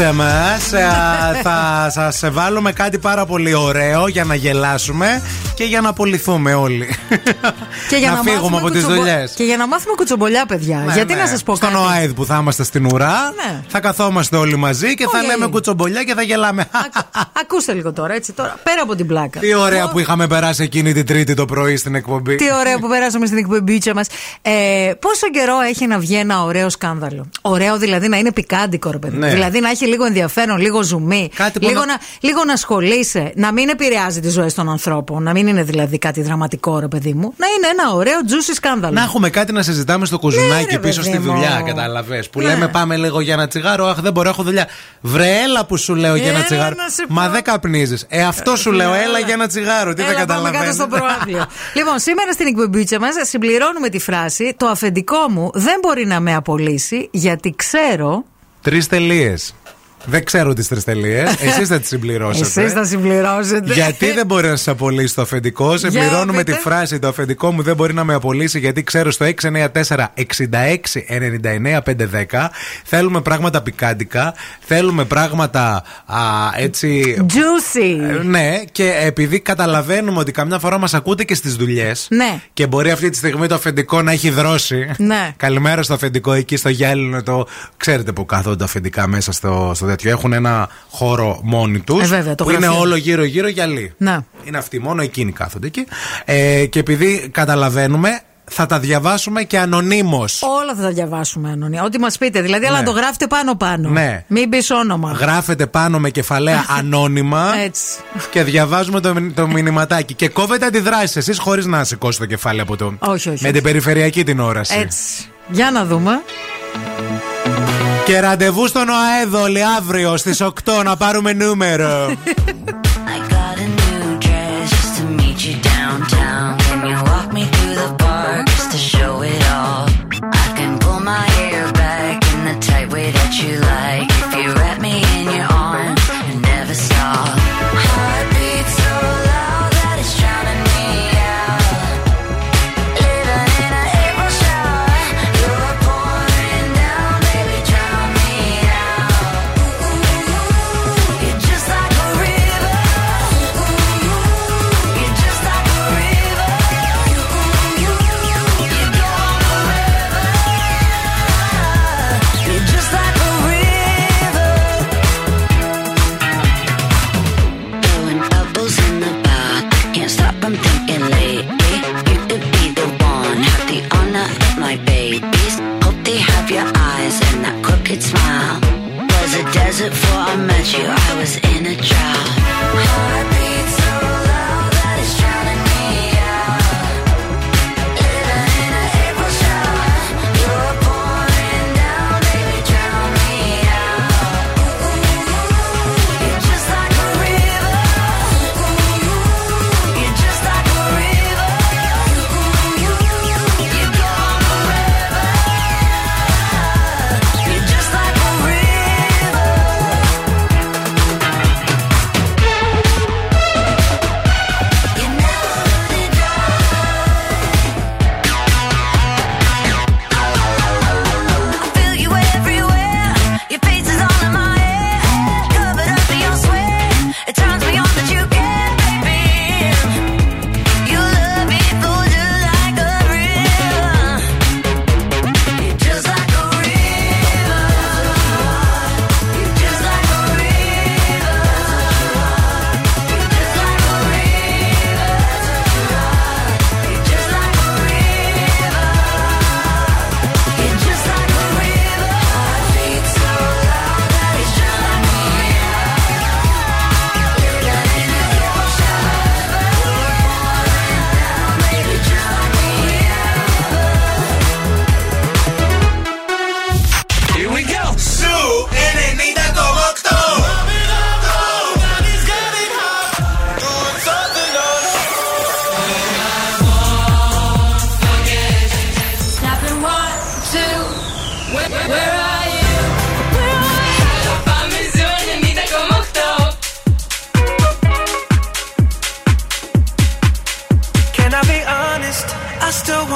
εκπομπούτσα μας θα σας βάλουμε κάτι πάρα πολύ ωραίο για να γελάσουμε και για να απολυθούμε όλοι. Και για να, να φύγουμε μάθουμε από τις κουτσομπο- δουλειές. Και για να μάθουμε κουτσομπολιά, παιδιά. Γιατί να σας πω Στον κάτι; ΟΑΕΔ που θα είμαστε στην ουρά, Ναι. θα καθόμαστε όλοι μαζί και θα Όχι. λέμε κουτσομπολιά και θα γελάμε. Ακούστε λίγο τώρα, έτσι τώρα. Πέρα από την πλάκα. Τι ωραία που είχαμε περάσει εκείνη την Τρίτη το πρωί στην εκπομπή. Τι ωραίο που περάσαμε στην εκπομπίτσα μας. Ε, πόσο καιρό έχει να βγει ένα ωραίο σκάνδαλο; Ωραίο δηλαδή να είναι πικάντικο, ρε παιδί. Ναι. Δηλαδή να έχει λίγο ενδιαφέρον, λίγο ζουμί. που λίγο, να- να... λίγο να ασχολείσαι. Να μην επηρεάζει τις ζωές των ανθρώπων. Να μην είναι δηλαδή κάτι δραματικό, ρε παιδί μου. Να είναι ένα ωραίο juicy σκάνδαλο. Να έχουμε κάτι να συζητάμε στο κουζουνάκι Ναι, ρε, πίσω παιδί στη μου. δουλειά, καταλαβες. Που Ναι. λέμε πάμε λίγο για ένα τσιγάρο. Αχ, δεν μπορώ, έχω δουλειά. Βρε, έλα που σου λέω για ένα Έλα τσιγάρο. να σε Μα δεν καπνίζεις. Ε, αυτό σου λέω, έλα για ένα τσιγάρο. Τι δεν Έλα, πάμε κάτω καταλαβαίνω. στο προάβλιο. λοιπόν, σήμερα στην εκπομπίτσα μας συμπληρώνουμε τη φράση Το αφεντικό μου δεν μπορεί να με απολύσει γιατί ξέρω. Τρεις τελείες. Δεν ξέρω τις τρεις τελείες. Εσείς θα τις συμπληρώσετε. Εσείς θα συμπληρώσετε. Γιατί δεν μπορεί να σα απολύσει το αφεντικό; Σε Για πληρώνουμε πείτε. τη φράση Το αφεντικό μου δεν μπορεί να με απολύσει γιατί ξέρω στο 694 66 99 510. Θέλουμε πράγματα πικάντικα. Θέλουμε πράγματα α, έτσι. Juicy. Ε, Ναι, και επειδή καταλαβαίνουμε ότι καμιά φορά μας ακούτε και στις δουλειές. Ναι. Και μπορεί αυτή τη στιγμή το αφεντικό να έχει δρώσει. Ναι. Καλημέρα στο αφεντικό εκεί στο γυάλινο. Το... Ξέρετε που κάθονται τα αφεντικά μέσα στο, στο τέτοιο. Έχουν ένα χώρο μόνοι τους. Ε, βέβαια, το που είναι γραφείο. όλο γύρω-γύρω γυαλί. Να. Είναι αυτοί, μόνο εκείνοι κάθονται εκεί. Ε, και επειδή καταλαβαίνουμε, θα τα διαβάσουμε και ανωνύμως. Όλα θα τα διαβάσουμε ανωνύμα. Ό,τι μας πείτε. Δηλαδή, αλλά Ναι. το γράφετε πάνω-πάνω. Ναι. Μην πεις όνομα. Γράφετε πάνω με κεφαλαία ανώνυμα Έτσι. και διαβάζουμε το, το μηνυματάκι. Και κόβετε αντιδράσεις εσείς χωρίς να σηκώσετε το κεφάλι από το. Όχι, όχι, Με όχι. την περιφερειακή την όραση. Έτσι. Για να δούμε. Και ραντεβού στον ΟΑΕΔ όλοι αύριο στις 8 να πάρουμε νούμερο.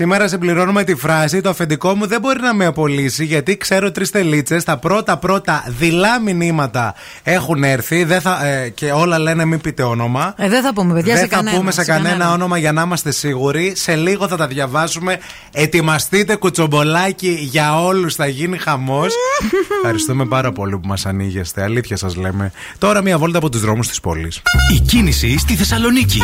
Σήμερα συμπληρώνουμε τη φράση: Το αφεντικό μου δεν μπορεί να με απολύσει γιατί ξέρω τρεις τελίτσες. Τα πρώτα πρώτα δειλά μηνύματα έχουν έρθει δεν θα, ε, και όλα λένε μην πείτε όνομα. Ε, δεν θα πούμε, παιδιά, δεν σε θα κανένα, πούμε σε σε κανένα, κανένα. όνομα για να είμαστε σίγουροι. Σε λίγο θα τα διαβάσουμε. Ετοιμαστείτε κουτσομπολάκι για όλους. Θα γίνει χαμός. Ευχαριστούμε πάρα πολύ που μας ανοίγεστε. Αλήθεια σας λέμε. Τώρα μία βόλτα από τους δρόμους της πόλης. Η κίνηση στη Θεσσαλονίκη.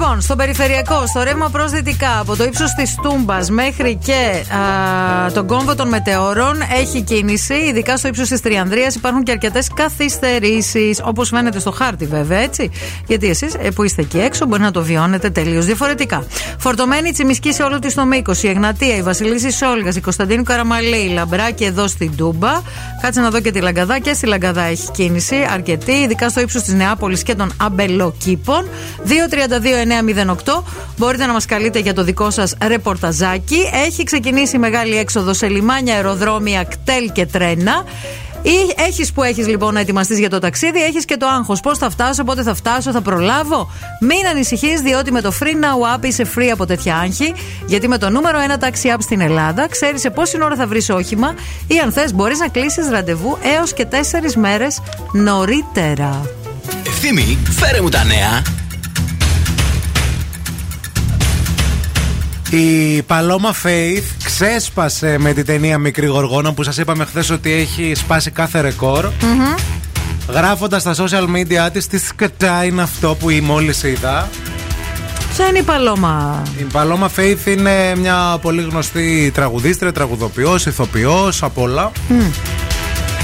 Λοιπόν, στο περιφερειακό, στο ρεύμα προς δυτικά, από το ύψος της Τούμπας μέχρι και α, τον κόμβο των μετεώρων, έχει κίνηση. Ειδικά στο ύψος της Τριανδρίας υπάρχουν και αρκετές καθυστερήσεις. Όπως φαίνεται στο χάρτη, βέβαια, έτσι. Γιατί εσείς που είστε εκεί έξω μπορεί να το βιώνετε τελείως διαφορετικά. Φορτωμένη η Τσιμισκή σε όλο της το μήκος, η Εγνατία, η Βασιλίση Σόλγας, η Κωνσταντίνου Καραμαλή, η Λαμπράκη εδώ στην Τούμπα. Κάτσε να δω και τη Λαγκαδά και στη Λαγκαδά έχει κίνηση αρκετή, ειδικά στο ύψος της Νεάπολης και των Αμπελοκήπων. 232-908. Μπορείτε να μας καλείτε για το δικό σας ρεπορταζάκι. Έχει ξεκινήσει η μεγάλη έξοδος σε λιμάνια, αεροδρόμια, κτέλ και τρένα. Ή έχεις που έχεις λοιπόν να ετοιμαστείς για το ταξίδι, έχεις και το άγχος. Πώς θα φτάσω, πότε θα φτάσω, θα προλάβω; Μην ανησυχείς, διότι με το Free Now App είσαι free από τέτοια άγχη. Γιατί με το νούμερο 1 taxi app στην Ελλάδα ξέρεις σε πόση ώρα θα βρεις όχημα ή αν θες μπορείς να κλείσεις ραντεβού έως και 4 μέρες νωρίτερα. Ευθύμη, φέρε μου τα νέα. Η Παλώμα Faith ξέσπασε με την ταινία Μικρή Γοργόνα που σας είπαμε χθες ότι έχει σπάσει κάθε ρεκόρ. Γράφοντας στα social media της τι σκατά είναι αυτό που η μόλις είδα. Ποια είναι η παλώμα; Η Παλώμα Faith είναι μια πολύ γνωστή τραγουδίστρια, τραγουδοποιός, ηθοποιός, απ' όλα.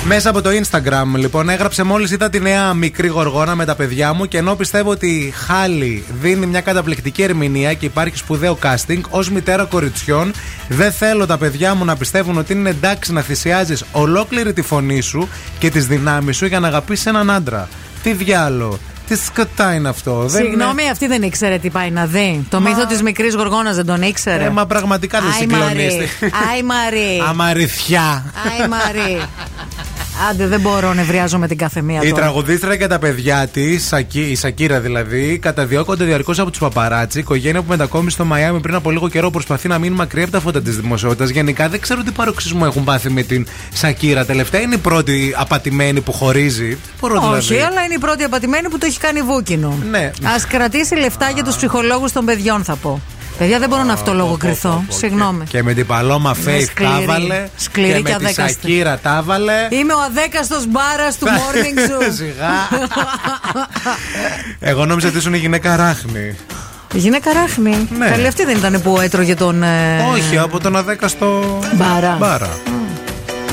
Μέσα από το Instagram, λοιπόν, έγραψε μόλις είδα τη νέα μικρή γοργόνα με τα παιδιά μου και ενώ πιστεύω ότι η Χάλη δίνει μια καταπληκτική ερμηνεία και υπάρχει σπουδαίο casting, ως μητέρα κοριτσιών, δεν θέλω τα παιδιά μου να πιστεύουν ότι είναι εντάξει να θυσιάζεις ολόκληρη τη φωνή σου και τις δυνάμεις σου για να αγαπήσεις έναν άντρα. Τι διάλο, τι σκατά είναι αυτό. δεν είναι- Συγγνώμη, αυτή δεν ήξερε τι πάει να δει. Το μύθο της μικρής γοργόνας δεν τον ήξερε. Ε, μα πραγματικά δεν Άι, συγκλονίστη. Μαρή. Άι Μαρή. Αμαριθιά. Άι Μαρή. Άντε, δεν μπορώ, νευριάζω την κάθε μία Η τώρα. τραγουδίστρια και τα παιδιά της, η Σακύρα δηλαδή, καταδιώκονται διαρκώς από τους παπαράτσι. Η οικογένεια που μετακόμισε στο Μαϊάμι πριν από λίγο καιρό προσπαθεί να μείνει μακριά από τα φώτα της δημοσιότητας. Γενικά δεν ξέρω τι παροξισμό έχουν πάθει με την Σακύρα. Τελευταία είναι η πρώτη απατημένη που χωρίζει. Δεν Μπορώ Όχι, δηλαδή. αλλά είναι η πρώτη απατημένη που το έχει κάνει βούκινο. Ναι. Α κρατήσει λεφτά για τους ψυχολόγους των παιδιών, θα πω. Παιδιά, δεν μπορώ να αυτολογοκριθώ. Συγγνώμη. Και με την Παλώμα Ναι, Faith σκληρή. τα έβαλε. Σκληρή και και με τη αδέκαστη. Σακύρα τα έβαλε. Είμαι ο αδέκαστος μπάρας του morning zoo. Σιγά. Εγώ νόμιζα ότι ήσουν η γυναίκα ράχνη. Η γυναίκα ράχνη. Ναι. Καλή αυτή δεν ήταν που έτρωγε τον. ε, Όχι, από τον αδέκαστο. Μπάρα. Μπάρα.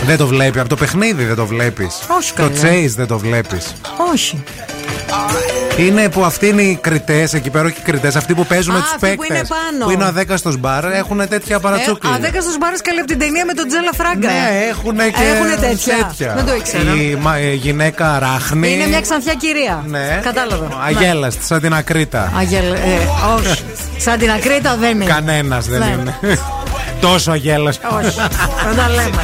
Δεν το βλέπει. Από το παιχνίδι δεν το βλέπεις. Όχι Το καλά. chase δεν το βλέπεις. Όχι. Είναι που αυτοί είναι οι κριτές, εκεί πέρα όχι οι κριτές, αυτοί που παίζουν Α, τους αυτοί που παίκτες. είναι πάνω. Που είναι ο αδέκαστο μπαρ, έχουν τέτοια παρατσούκλια. Ε, αδέκαστο μπάρα καλή από την ταινία με τον Τζέλα Φράγκα. Ναι, έχουν και Έχουνε τέτοια. Δεν το ήξερα. Η μα- ε, γυναίκα ράχνη. Είναι μια ξανθιά κυρία. Ναι. Κατάλαβα. Αγέλαστη, σαν την ακρίτα. Αγέλα. Ε, όχι. Σαν την ακρίτα δεν είναι. Κανένας δεν Ναι. είναι. Τόσο αγέλαστο. Όχι. Δεν τα λέμε.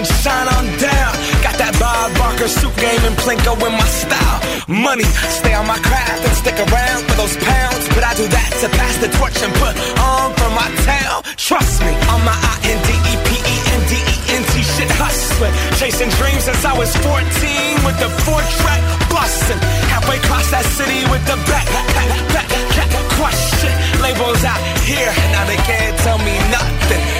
And shine on down. Got that Bob Barker suit game and Plinko in my style. Money, stay on my craft and stick around for those pounds. But I do that to pass the torch and put on for my town. Trust me, I'm my I N D E P E N D E N T shit hustling. Chasing dreams since I was 14 with the four track busting. Halfway across that city with the back, back, back, back, shit. Labels out here, now they can't tell me nothing.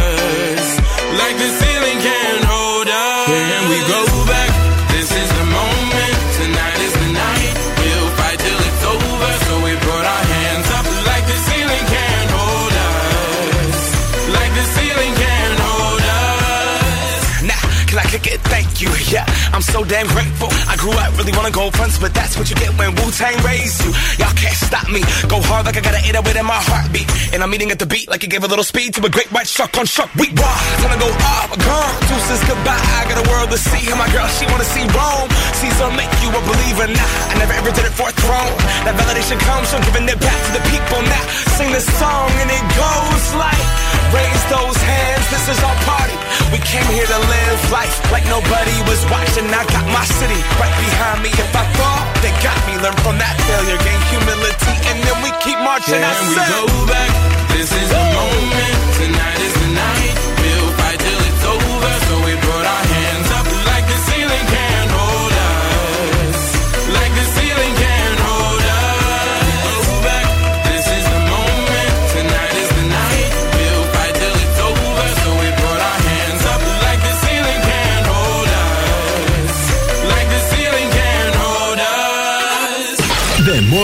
You. Yeah, I'm so damn grateful. I grew up really wanna go fronts, but that's what you get when Wu Tang raised you. Y'all can't stop me. Go hard like I got an 808 in my heartbeat. And I'm eating at the beat like it gave a little speed to a great white shark on shark. We raw. Time to go off. Uh, gone. Deuces goodbye. I got a world to see. And my girl, she wanna see Rome. Caesar make you a believer. Nah, I never ever did it for a throne. That validation comes from giving it back to the people. Now sing this song and it goes like. Raise those hands, this is our party. We came here to live life like nobody was watching. I got my city right behind me. If I fall, they got me. Learn from that failure, gain humility, and then we keep marching. I Can we go back? This is the moment. Tonight is the night. We'll fight till it's over. So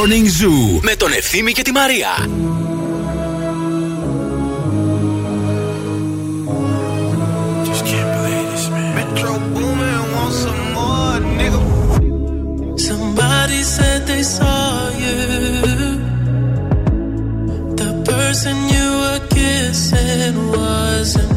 Morning Zoo με τον Ευθύμη και τη Μαρία. Just can't believe this, man. Metro Boomin want some more, nigga. Somebody said they saw you. The person you were kissing wasn't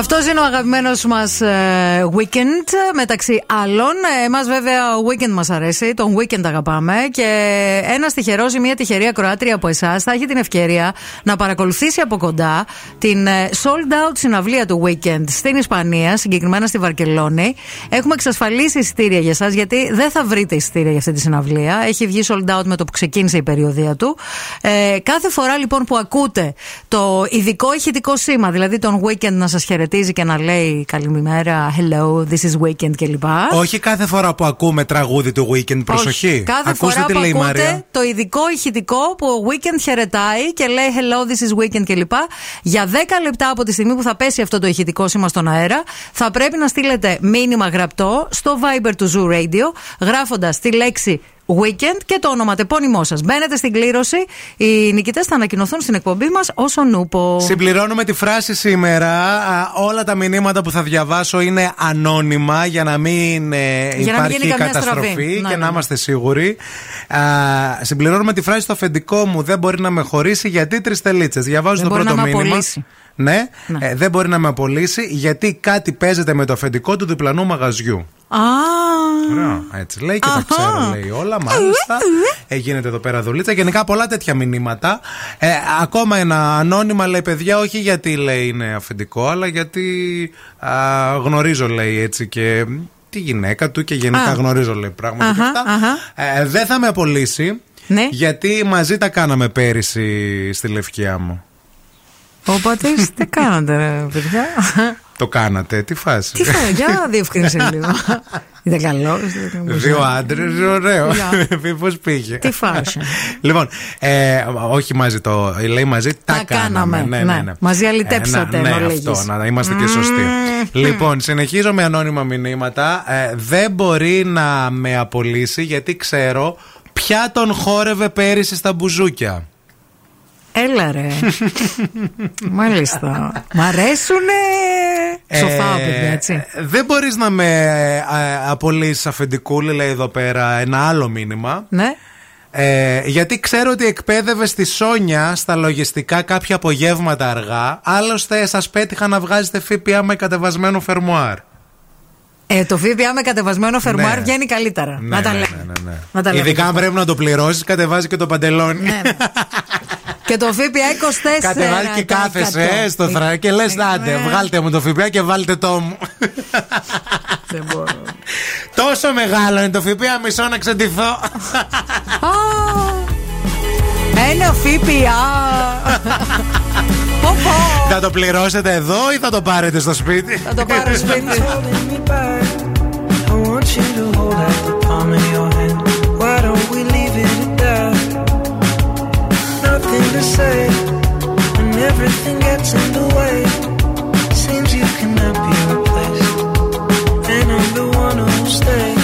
Αυτός είναι ο αγαπημένος μας weekend μεταξύ άλλων. Εμάς, βέβαια, ο weekend μας αρέσει. Τον weekend αγαπάμε. Και ένας τυχερός ή μια τυχερή ακροάτρια από εσάς θα έχει την ευκαιρία να παρακολουθήσει από κοντά την ε, sold out συναυλία του weekend στην Ισπανία, συγκεκριμένα στη Βαρκελόνη. Έχουμε εξασφαλίσει εισιτήρια για εσάς, γιατί δεν θα βρείτε εισιτήρια για αυτή τη συναυλία. Έχει βγει sold out με το που ξεκίνησε η περιοδία του. Ε, κάθε φορά λοιπόν που ακούτε το ειδικό ηχητικό σήμα, δηλαδή τον weekend να σας χαιρετίζει και να λέει Καλημέρα, hello, this is weekend κλπ. Όχι κάθε φορά που ακούμε τραγούδι του weekend, προσοχή. Όχι. Κάθε Ακούστε φορά τι που λέει η ακούτε Μαρία. το ειδικό ηχητικό που ο Weekend χαιρετάει και λέει Hello, this is Weekend κλπ. Για 10 λεπτά από τη στιγμή που θα πέσει αυτό το ηχητικό σήμα στον αέρα, θα πρέπει να στείλετε μήνυμα γραπτό στο Viber του Zoo Radio, γράφοντας τη λέξη Weekend και το ονοματεπώνυμό σας. Μπαίνετε στην κλήρωση. Οι νικητές θα ανακοινωθούν στην εκπομπή μας όσο νούπο. Συμπληρώνουμε τη φράση σήμερα. Α, όλα τα μηνύματα που θα διαβάσω είναι ανώνυμα για να μην ε, Για να μην υπάρχει γίνει καμιά καταστροφή στραβή. και Ναι, να ναι. είμαστε σίγουροι. Α, συμπληρώνουμε τη φράση στο αφεντικό μου δεν μπορεί να με χωρίσει γιατί τρεις τελίτσες. Διαβάζω Δεν το μπορεί πρώτο να με μήνυμα. Απολύσει. Ναι, Ε, δεν μπορεί να με απολύσει γιατί κάτι παίζεται με το αφεντικό του διπλανού μαγαζιού. Α, Ωραία, έτσι λέει και τα ξέρω, λέει όλα. Μάλιστα. Ε, γίνεται εδώ πέρα δουλίτσα. Γενικά πολλά τέτοια μηνύματα. Ε, ακόμα ένα ανώνυμα λέει παιδιά, όχι γιατί λέει είναι αφεντικό, αλλά γιατί α, γνωρίζω λέει έτσι και τη γυναίκα του και γενικά Α. γνωρίζω λέει πράγματα και Αχα, αυτά. αχα. Ε, δεν θα με απολύσει. Ναι. Γιατί μαζί τα κάναμε πέρυσι στη Λευκιά μου. Ο πατής, τι κάνατε, ρε, παιδιά; Το κάνατε, τι φάση. Τι φάει, για διευκρίνησε λίγο. Ήταν καλό. Δύο άντρες, ωραίο. Για. Μήπως πήγε. Τι φάση. Λοιπόν, ε, όχι μαζί το. Λέει μαζί τα, Τα κάναμε, Ναι, ναι, ναι. ναι. Μαζί αλητέψατε, Ε, ναι, ενώ ναι, λέγεις. αυτό, να είμαστε και σωστοί. Λοιπόν, συνεχίζω με ανώνυμα μηνύματα. Ε, δεν μπορεί να με απολύσει γιατί ξέρω ποια τον χόρευε πέρυσι στα μπουζούκια. Έλα ρε. Μάλιστα. Μ' αρέσουνε; Σοφά, Ε, παιδιά, έτσι. Δεν μπορείς να με ε, απολύσεις αφεντικούλη, λέει εδώ πέρα ένα άλλο μήνυμα. Ναι. Ε, γιατί ξέρω ότι εκπαίδευε στη Σόνια στα λογιστικά κάποια απογεύματα αργά. Άλλωστε, σας πέτυχα να βγάζετε ΦΠΑ με κατεβασμένο φερμοάρ. Ε, το ΦΠΑ με κατεβασμένο φερμουάρ Ναι. βγαίνει καλύτερα. Ναι, να τα ναι, λέμε. ναι, ναι, ναι. Να τα λέμε. Ειδικά αν πρέπει να το πληρώσεις, κατεβάζει και το παντελόνι. Ναι, ναι. Και το ΦΠΑ 24. Κατεβάζει και κάθεσαι ε, στο θρά και λες: Άντε, βγάλτε μου το ΦΠΑ και βάλτε το μου. Δεν μπορώ. Τόσο μεγάλο είναι το ΦΠΑ, μισό να ξεντηθώ. Ένα ΦΠΑ. Πω, πω. θα το πληρώσετε εδώ ή θα το πάρετε στο σπίτι; Θα το πάρω σπίτι. To say when everything gets in the way. Seems you cannot be replaced, and I'm the one who'll stay.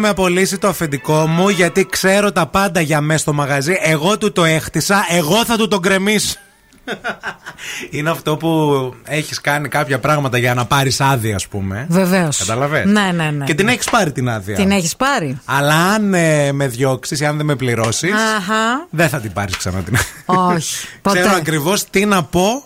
Να με απολύσει το αφεντικό μου γιατί ξέρω τα πάντα για μέσα στο μαγαζί. Εγώ του το έχτισα, εγώ θα του τον κρεμίσω. Είναι αυτό που έχεις κάνει κάποια πράγματα για να πάρεις άδεια, ας πούμε. Βεβαίως. Καταλαβες; Ναι, ναι, ναι. Και την έχεις πάρει την άδεια. Την έχεις πάρει. Αλλά αν ε, με διώξεις ή αν δεν με πληρώσεις, Αχα. δεν θα την πάρεις ξανά την Όχι. Ποτέ. Ξέρω ακριβώς τι να πω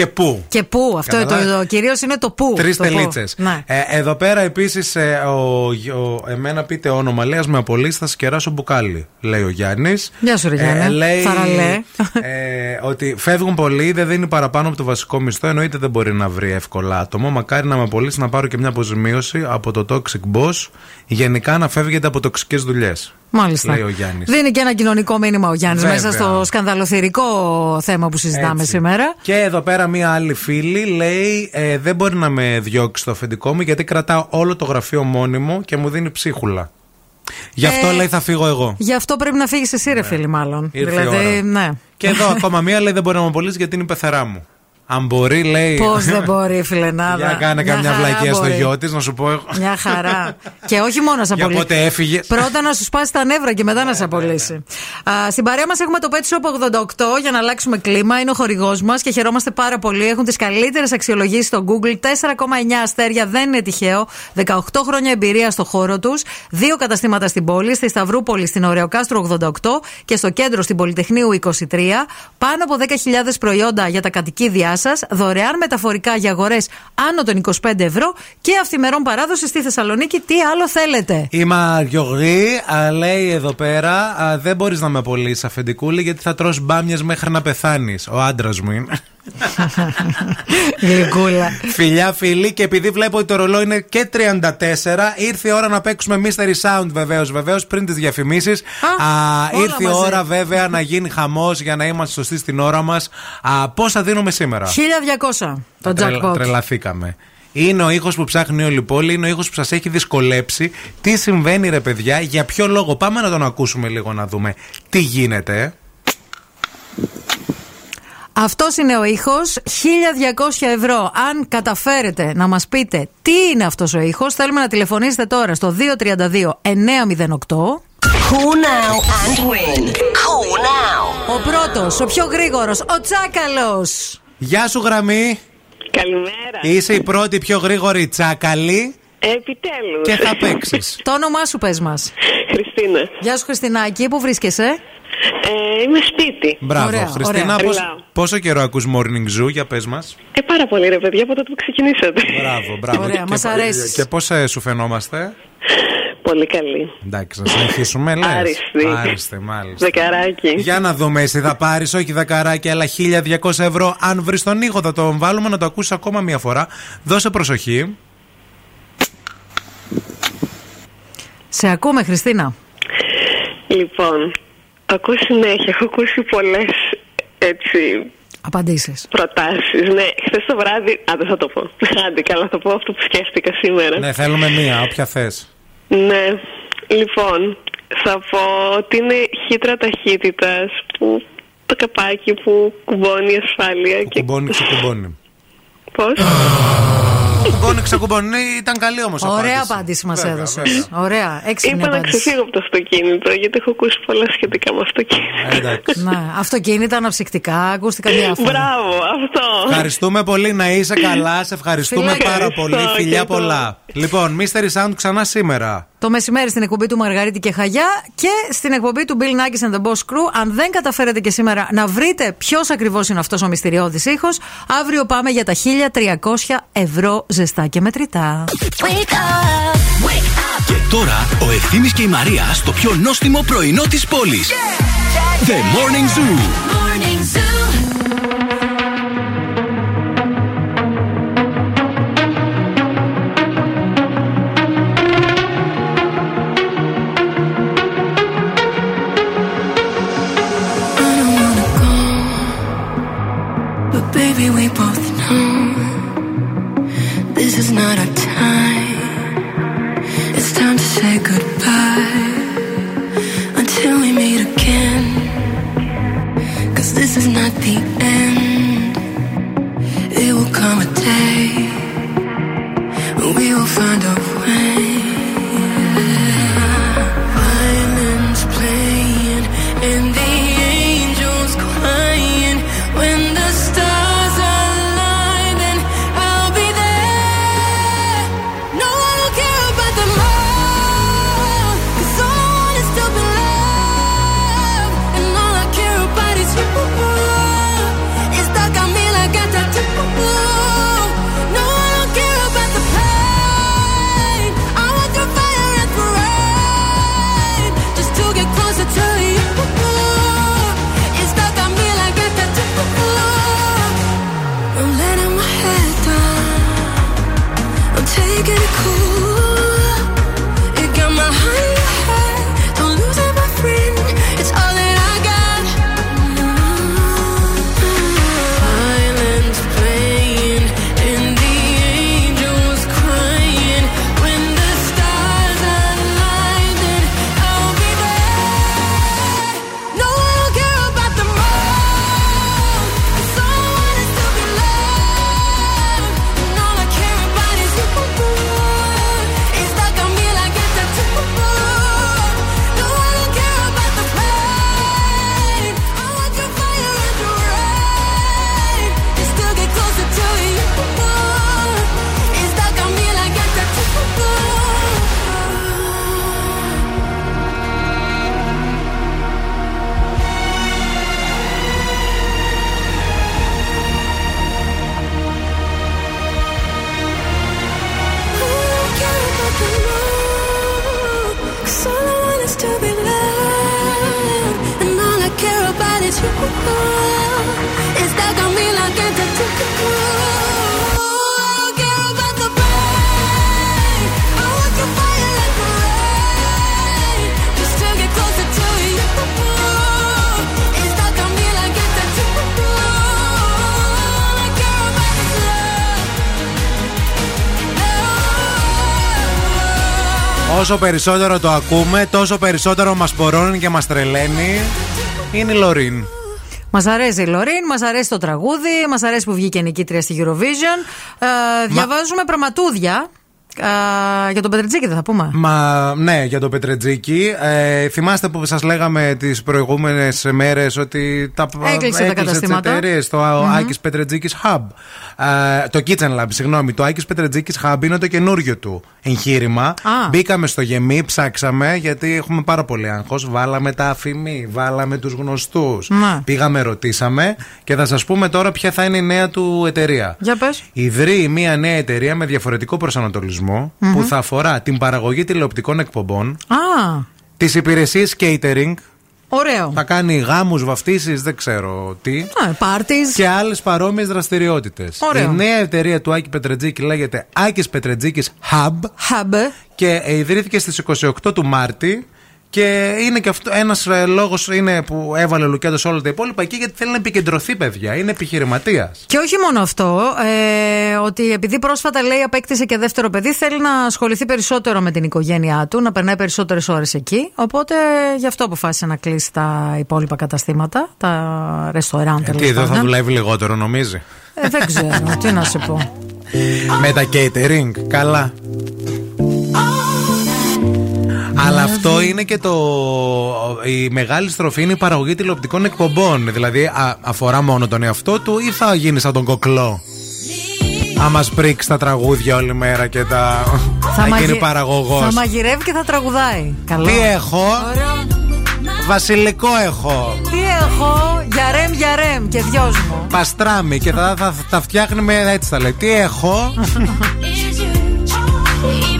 και πού. Και πού, αυτό το, Καταλάβες; το, κυρίως είναι το πού. Τρεις το πού. τελίτσες. Ναι. Ε, εδώ πέρα επίσης, ο, ο, εμένα πείτε όνομα. Λέει, «Ας με απολύσεις, θα σκεράσω μπουκάλι. Λέει ο Γιάννης. Γεια σου, ρε Γιάννη. λέει Θαραλέ. Ε, ότι φεύγουν πολλοί, δεν δίνει παραπάνω από το βασικό μισθό. Εννοείται δεν μπορεί να βρει εύκολα άτομο. Μακάρι να με απολύσει να πάρω και μια αποζημίωση από το Toxic Boss. Γενικά να φεύγετε από τοξικές δουλειές. Μάλιστα. Λέει ο Γιάννης. Δίνει και ένα κοινωνικό μήνυμα ο Γιάννης Βέβαια. μέσα στο σκανδαλοθυρικό θέμα που συζητάμε Έτσι. σήμερα. Και εδώ πέρα μία άλλη φίλη λέει: ε, Δεν μπορεί να με διώξει το αφεντικό μου γιατί κρατάω όλο το γραφείο μόνιμο και μου δίνει ψίχουλα. Γι' αυτό Ε, λέει θα φύγω εγώ. Γι' αυτό πρέπει να φύγεις εσύ, ρε φίλη, μάλλον. Ήρθε η δηλαδή, ώρα. ναι. Και εδώ ακόμα μία λέει: Δεν μπορεί να με απολύσει γιατί είναι η πεθερά μου. Αν μπορεί, λέει. Πώς δεν μπορεί, φιλενάδα. Για κάνε Μια καμιά χαρά βλακία στο μπορεί. γιο της, να σου πω εγώ. Μια χαρά. και όχι μόνο να σε Για απολύσει. πότε έφυγε. Πρώτα να σου σπάσει τα νεύρα και μετά να Ναι, σε απολύσει. Α, στην παρέα μας έχουμε το Pet Shop 88 για να αλλάξουμε κλίμα. Είναι ο χορηγός μας και χαιρόμαστε πάρα πολύ. Έχουν τις καλύτερες αξιολογήσεις στο Google. 4,9 αστέρια δεν είναι τυχαίο. 18 χρόνια εμπειρία στο χώρο τους. Δύο καταστήματα στην πόλη, στη Σταυρούπολη, στην Ωρεοκάστρο 88 και στο κέντρο στην Πολυτεχνείου 23. Πάνω από 10.000 προϊόντα για τα κατοικίδια σας. Δωρεάν μεταφορικά για αγορές άνω των 25 ευρώ και αυθημερών παράδοση στη Θεσσαλονίκη. Τι άλλο θέλετε; Η Μαριογρή α, λέει εδώ πέρα: α, Δεν μπορείς να με απολύσεις αφεντικούλη γιατί θα τρως μπάμιες μέχρι να πεθάνεις. Ο άντρας μου είναι. Γλυκούλα. Φιλιά, φίλοι, και επειδή βλέπω ότι το ρολόι είναι και 34, ήρθε η ώρα να παίξουμε Mystery Sound βεβαίως, βεβαίως, πριν τις διαφημίσεις. όλα Ήρθε η μαζί. ώρα βέβαια να γίνει χαμός για να είμαστε σωστοί στην ώρα μας. Πόσα δίνουμε σήμερα; 1200 το Τρελα- jackpot. τρελαθήκαμε. Είναι ο ήχος που ψάχνει όλη η πόλη, είναι ο ήχος που σας έχει δυσκολέψει. Τι συμβαίνει, ρε παιδιά, για ποιο λόγο; Πάμε να τον ακούσουμε λίγο να δούμε τι γίνεται. Αυτός είναι ο ήχος. 1200 ευρώ. Αν καταφέρετε να μας πείτε τι είναι αυτός ο ήχος, θέλουμε να τηλεφωνήσετε τώρα στο 232 908. Call now and win. Call now. Ο πρώτος, ο πιο γρήγορος, ο Τσάκαλος. Γεια σου, γραμμή. Καλημέρα. Είσαι η πρώτη πιο γρήγορη τσάκαλη Επιτέλους. και θα παίξεις. Το όνομά σου πες μας. Χριστίνα. Γεια σου, Χριστινάκη, πού βρίσκεσαι; Ε, είμαι σπίτι. Μπράβο, Ωραία, Χριστίνα. ωραία. πώς- Ριλάω. πόσο καιρό ακούς Morning Zoo, για πες μας; Ε, πάρα πολύ ρε παιδιά από τότε που ξεκινήσατε. Μπράβο, μπράβο. Ωραία, Και- μας αρέσεις. Και πώς ε, σου φαινόμαστε; Πολύ καλή. Εντάξει, να συνεχίσουμε, λες. Άριστη. Άριστη, μάλιστα. Δεκαράκι. Για να δούμε, εσύ θα πάρεις όχι δεκαράκι, αλλά 1200 ευρώ. Αν βρεις τον ήχο, θα τον βάλουμε να το ακούσεις ακόμα μία φορά. Δώσε προσοχή. Σε ακούμε, Χριστίνα. Λοιπόν, ακούω συνέχεια. Έχω ακούσει πολλές έτσι Απαντήσεις. προτάσεις. Ναι, χθες το βράδυ. Α, δεν θα το πω. Άντε, καλά, θα πω αυτό που σκέφτηκα σήμερα. Ναι, θέλουμε μία, όποια θες. Ναι. Λοιπόν, Θα πω ότι είναι χύτρα ταχύτητας που το καπάκι που κουμπώνει η ασφάλεια. Και... Κουμπώνει, ξεκουμπώνει. Πώς; Κουμπώνει, ξεκουμπώνει. Ναι, Ήταν καλή όμως Ωραία απάντηση μας έδωσε. Ωραία, έξυπνη Είπα να απάντηση. ξεφύγω από το αυτοκίνητο, γιατί έχω ακούσει πολλά σχετικά με αυτοκίνητα. Ναι, αυτοκίνητα, αναψυκτικά, ακούστηκαν διάφορα. Μπράβο, αυτό. Ευχαριστούμε πολύ να είσαι καλά. Σε ευχαριστούμε Φιλιά. πάρα πολύ. Ευχαριστώ Φιλιά και εγώ. πολλά. Λοιπόν, Mystery Sound ξανά σήμερα. Το μεσημέρι στην εκπομπή του Μαργαρίτη και Χαγιά και στην εκπομπή του Bill Nackis and the Boss Crew. Αν δεν καταφέρετε και σήμερα να βρείτε ποιος ακριβώς είναι αυτός ο μυστηριώδης ήχος, αύριο πάμε για τα 1300 ευρώ ζεστά και μετρητά. Και τώρα ο Ευθύμης και η Μαρία στο πιο νόστιμο πρωινό της πόλης. The Morning Zoo. But not our time. It's time to say goodbye until we meet again. Cause this is not the end. It will come a day when we will find a way. Όσο περισσότερο το ακούμε, τόσο περισσότερο μας πορώνει και μας τρελαίνει. Είναι η Λωρίν. Μας αρέσει η Λωρίν, μας αρέσει το τραγούδι, μας αρέσει που βγήκε νικήτρια στη Eurovision. Ε, διαβάζουμε πραγματούδια. Ε, για τον Πετρετζίκη δεν θα πούμε. Μα ναι, για το Πετρετζίκι. Ε, θυμάστε που σας λέγαμε τις προηγούμενες μέρες ότι τα Έκλεισε τα καταστήματα. τις εταιρείες, το Μμμ. Άκης Πετρετζίκης Hub. Ε, το Kitchen Lab, συγγνώμη. Το Άκης Πετρετζίκης Hub είναι το καινούριο του εγχείρημα. Α. Μπήκαμε στο γεμί, ψάξαμε γιατί έχουμε πάρα πολύ άγχος. Βάλαμε τα αφημί, βάλαμε τους γνωστούς. Ναι. Πήγαμε, ρωτήσαμε και θα σας πούμε τώρα ποια θα είναι η νέα του εταιρεία. Για πες. Ιδρύει μια νέα εταιρεία με διαφορετικό προσανατολισμό Μμμ. που θα αφορά την παραγωγή τηλεοπτικών εκπομπών, Α, τις υπηρεσίες catering. ωραίο. Θα κάνει γάμους, βαφτίσεις, δεν ξέρω τι. Πάρτις. Και άλλες παρόμοιες δραστηριότητες. Ωραίο. Η νέα εταιρεία του Άκη Πετρετζίκη λέγεται Άκης Πετρετζίκης Hub Hub. και ε, ιδρύθηκε στι 28 του Μάρτη Και είναι και αυτό ένας λόγος που έβαλε ο Λουκέντο όλα τα υπόλοιπα εκεί γιατί θέλει να επικεντρωθεί, παιδιά. Είναι επιχειρηματίας. Και όχι μόνο αυτό, ε, ότι επειδή πρόσφατα λέει απέκτησε και δεύτερο παιδί, θέλει να ασχοληθεί περισσότερο με την οικογένειά του, να περνάει περισσότερες ώρες εκεί. Οπότε γι' αυτό αποφάσισε να κλείσει τα υπόλοιπα καταστήματα, τα ρεστοράν Τι εδώ θα δουλεύει λιγότερο, νομίζει; Ε, δεν ξέρω, τι να σου πω. Με τα catering, καλά. Αλλά αυτό είναι και το. Η μεγάλη στροφή είναι η παραγωγή τηλεοπτικών εκπομπών. Δηλαδή, α- αφορά μόνο τον εαυτό του ή θα γίνει σαν τον κοκλό; Άμα πρίξει τα τραγούδια όλη μέρα και τα. Θα, γίνει μαγει- παραγωγός. Θα μαγειρεύει και θα τραγουδάει. Καλό. Τι έχω; Ωραίο. Βασιλικό έχω. Τι έχω, για ρεμ, για ρεμ και δυος μου. Παστράμι και θα, θα, θα τα φτιάχνει με έτσι θα λέει. Τι έχω;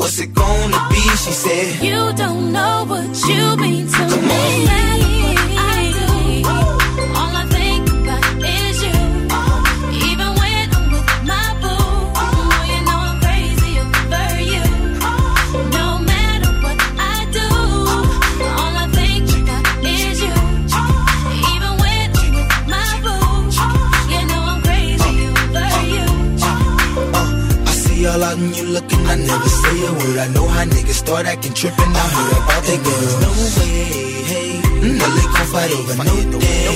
what's it gonna be? She said, You don't know what you mean to me. I all out and you looking, I never say a word. I know how niggas start acting tripping. I heard about that girl. No way, hey. No, they gon' fight over no day,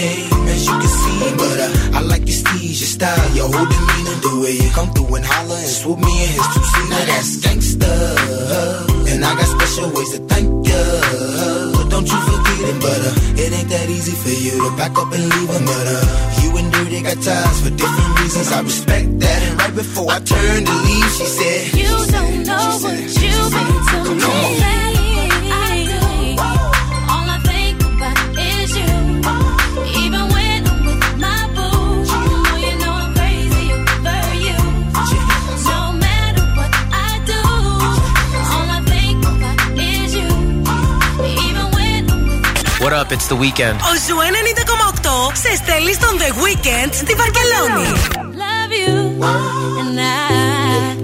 hey. As you can see, but uh, I like your steez, your style, your whole demeanor, the way you come through and holler and swoop me in his two seat. Now that's gangsta, and I got special ways to thank ya. Don't you forget it, but uh, it ain't that easy for you to back up and leave him. But uh, you and Dirty got ties for different reasons. I respect that. And right before I turned to leave, she said, You don't know what you mean to me. What up, it's the weekend. Ο Ζου 90,8 σε στέλνει στον The Weekend στη Βαρκελόνη. love you and I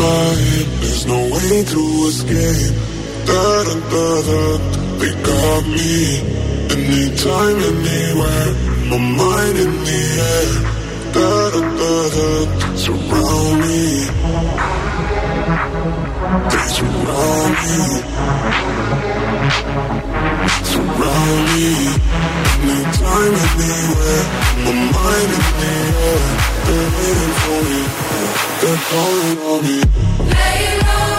There's no way to escape. Da da da da. They got me. Anytime, anywhere. My mind in the air. Da da da da. Surround me. They surround me. Surround me. Anytime, anywhere. My mind in the air. They're waiting for me the phone will be low.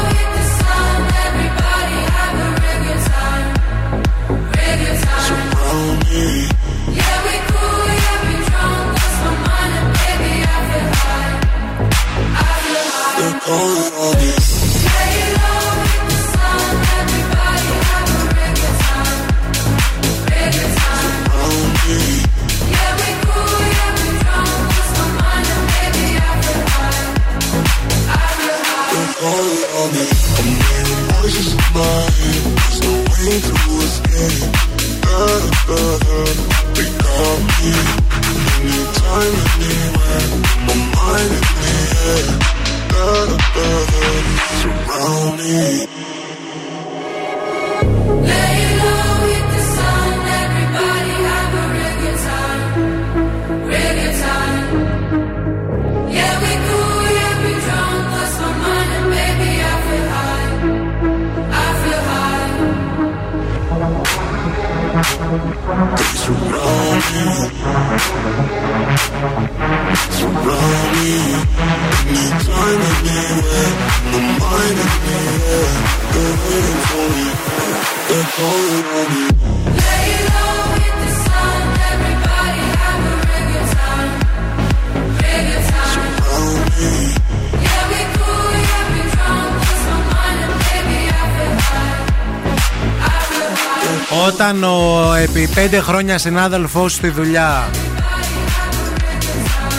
15 χρόνια συνάδελφό στη δουλειά.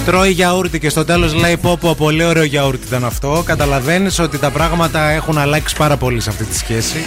Τρώει γιαούρτι και στο τέλος λέει πω πω πολύ ωραίο γιαούρτι ήταν αυτό. Καταλαβαίνεις ότι τα πράγματα έχουν αλλάξει πάρα πολύ σε αυτή τη σχέση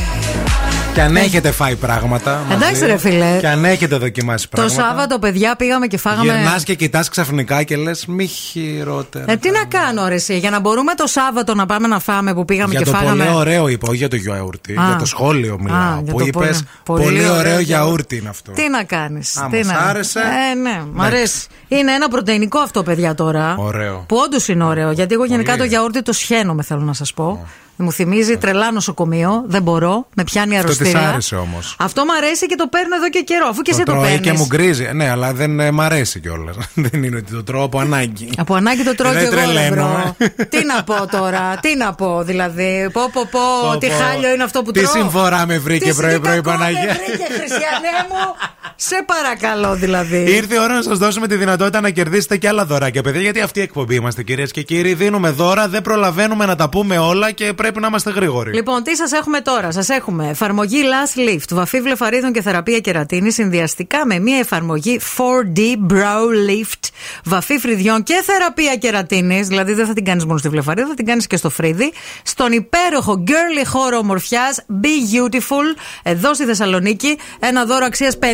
και αν έχετε φάει πράγματα μαζί, Ναι. Εντάξει, ρε φίλε. και αν έχετε δοκιμάσει Το πράγματα Σάββατο, παιδιά, πήγαμε και φάγαμε. Γυρνάς και κοιτάς ξαφνικά και λες μη χειρότερα Ε, τι να κάνω, ρε, εσύ, για να μπορούμε το Σάββατο να πάμε να φάμε που πήγαμε για και το φάγαμε. πολύ ωραίο είπα, όχι για το γιαούρτι, Α. για το σχόλιο μιλάω. Α, για που το είπες πολύ- πολύ, πολύ ωραίο ωραίο γιαούρτι είναι αυτό. Τι να κάνεις. Α, τι μας να... άρεσε. Ε, ναι, μ' αρέσει. Είναι ένα πρωτεϊνικό αυτό, παιδιά, τώρα. Ωραίο. Που όντως είναι ωραίο. Γιατί εγώ γενικά Πολύ. το γιαούρτι το σιχαίνομαι, θέλω να σας πω. Μου θυμίζει τρελά νοσοκομείο. Δεν μπορώ. Με πιάνει Αυτό αρρωστίλα. της άρεσε όμως. Αυτό μου αρέσει και το παίρνω εδώ και καιρό. Αφού και το εσύ το τρώει παίρνεις. και μου γκρίζει. Ναι, αλλά δεν ε, μ' αρέσει κιόλας. δεν είναι ότι το τρώω από ανάγκη. Από ανάγκη το τρώω Δεν και εγώ, ρε, τρελαίνομαι. bro. Τι να πω τώρα, τι να πω, δηλαδή. Πω, πω, πω, Πω, τι πω. χάλι είναι αυτό που Τι τρώω. συμφορά με βρήκε Τι πρωί-πρωί, κακό με Παναγία. βρήκε, Χριστιανέ μου. Σε παρακαλώ, δηλαδή. Ήρθε η ώρα να σας δώσουμε τη δυνατότητα να κερδίσετε και άλλα δωράκια, παιδιά. Γιατί αυτή η εκπομπή είμαστε, κυρίες και κύριοι. Δίνουμε δώρα, δεν προλαβαίνουμε να τα πούμε όλα και πρέπει να είμαστε γρήγοροι. Λοιπόν, τι σας έχουμε τώρα; Σας έχουμε εφαρμογή Last Lift, βαφή βλεφαρίδων και θεραπεία κερατίνη συνδυαστικά με μια εφαρμογή 4D Brow Lift, βαφή φρυδιών και θεραπεία κερατίνης. Δηλαδή δεν θα την κάνεις μόνο στη βλεφαρίδα, θα την κάνεις και στο φρύδι. Στον υπέροχο girly χώρο ομορφιάς Be Beautiful, εδώ στη Θεσσαλονίκη. Ένα δώρο αξίας 50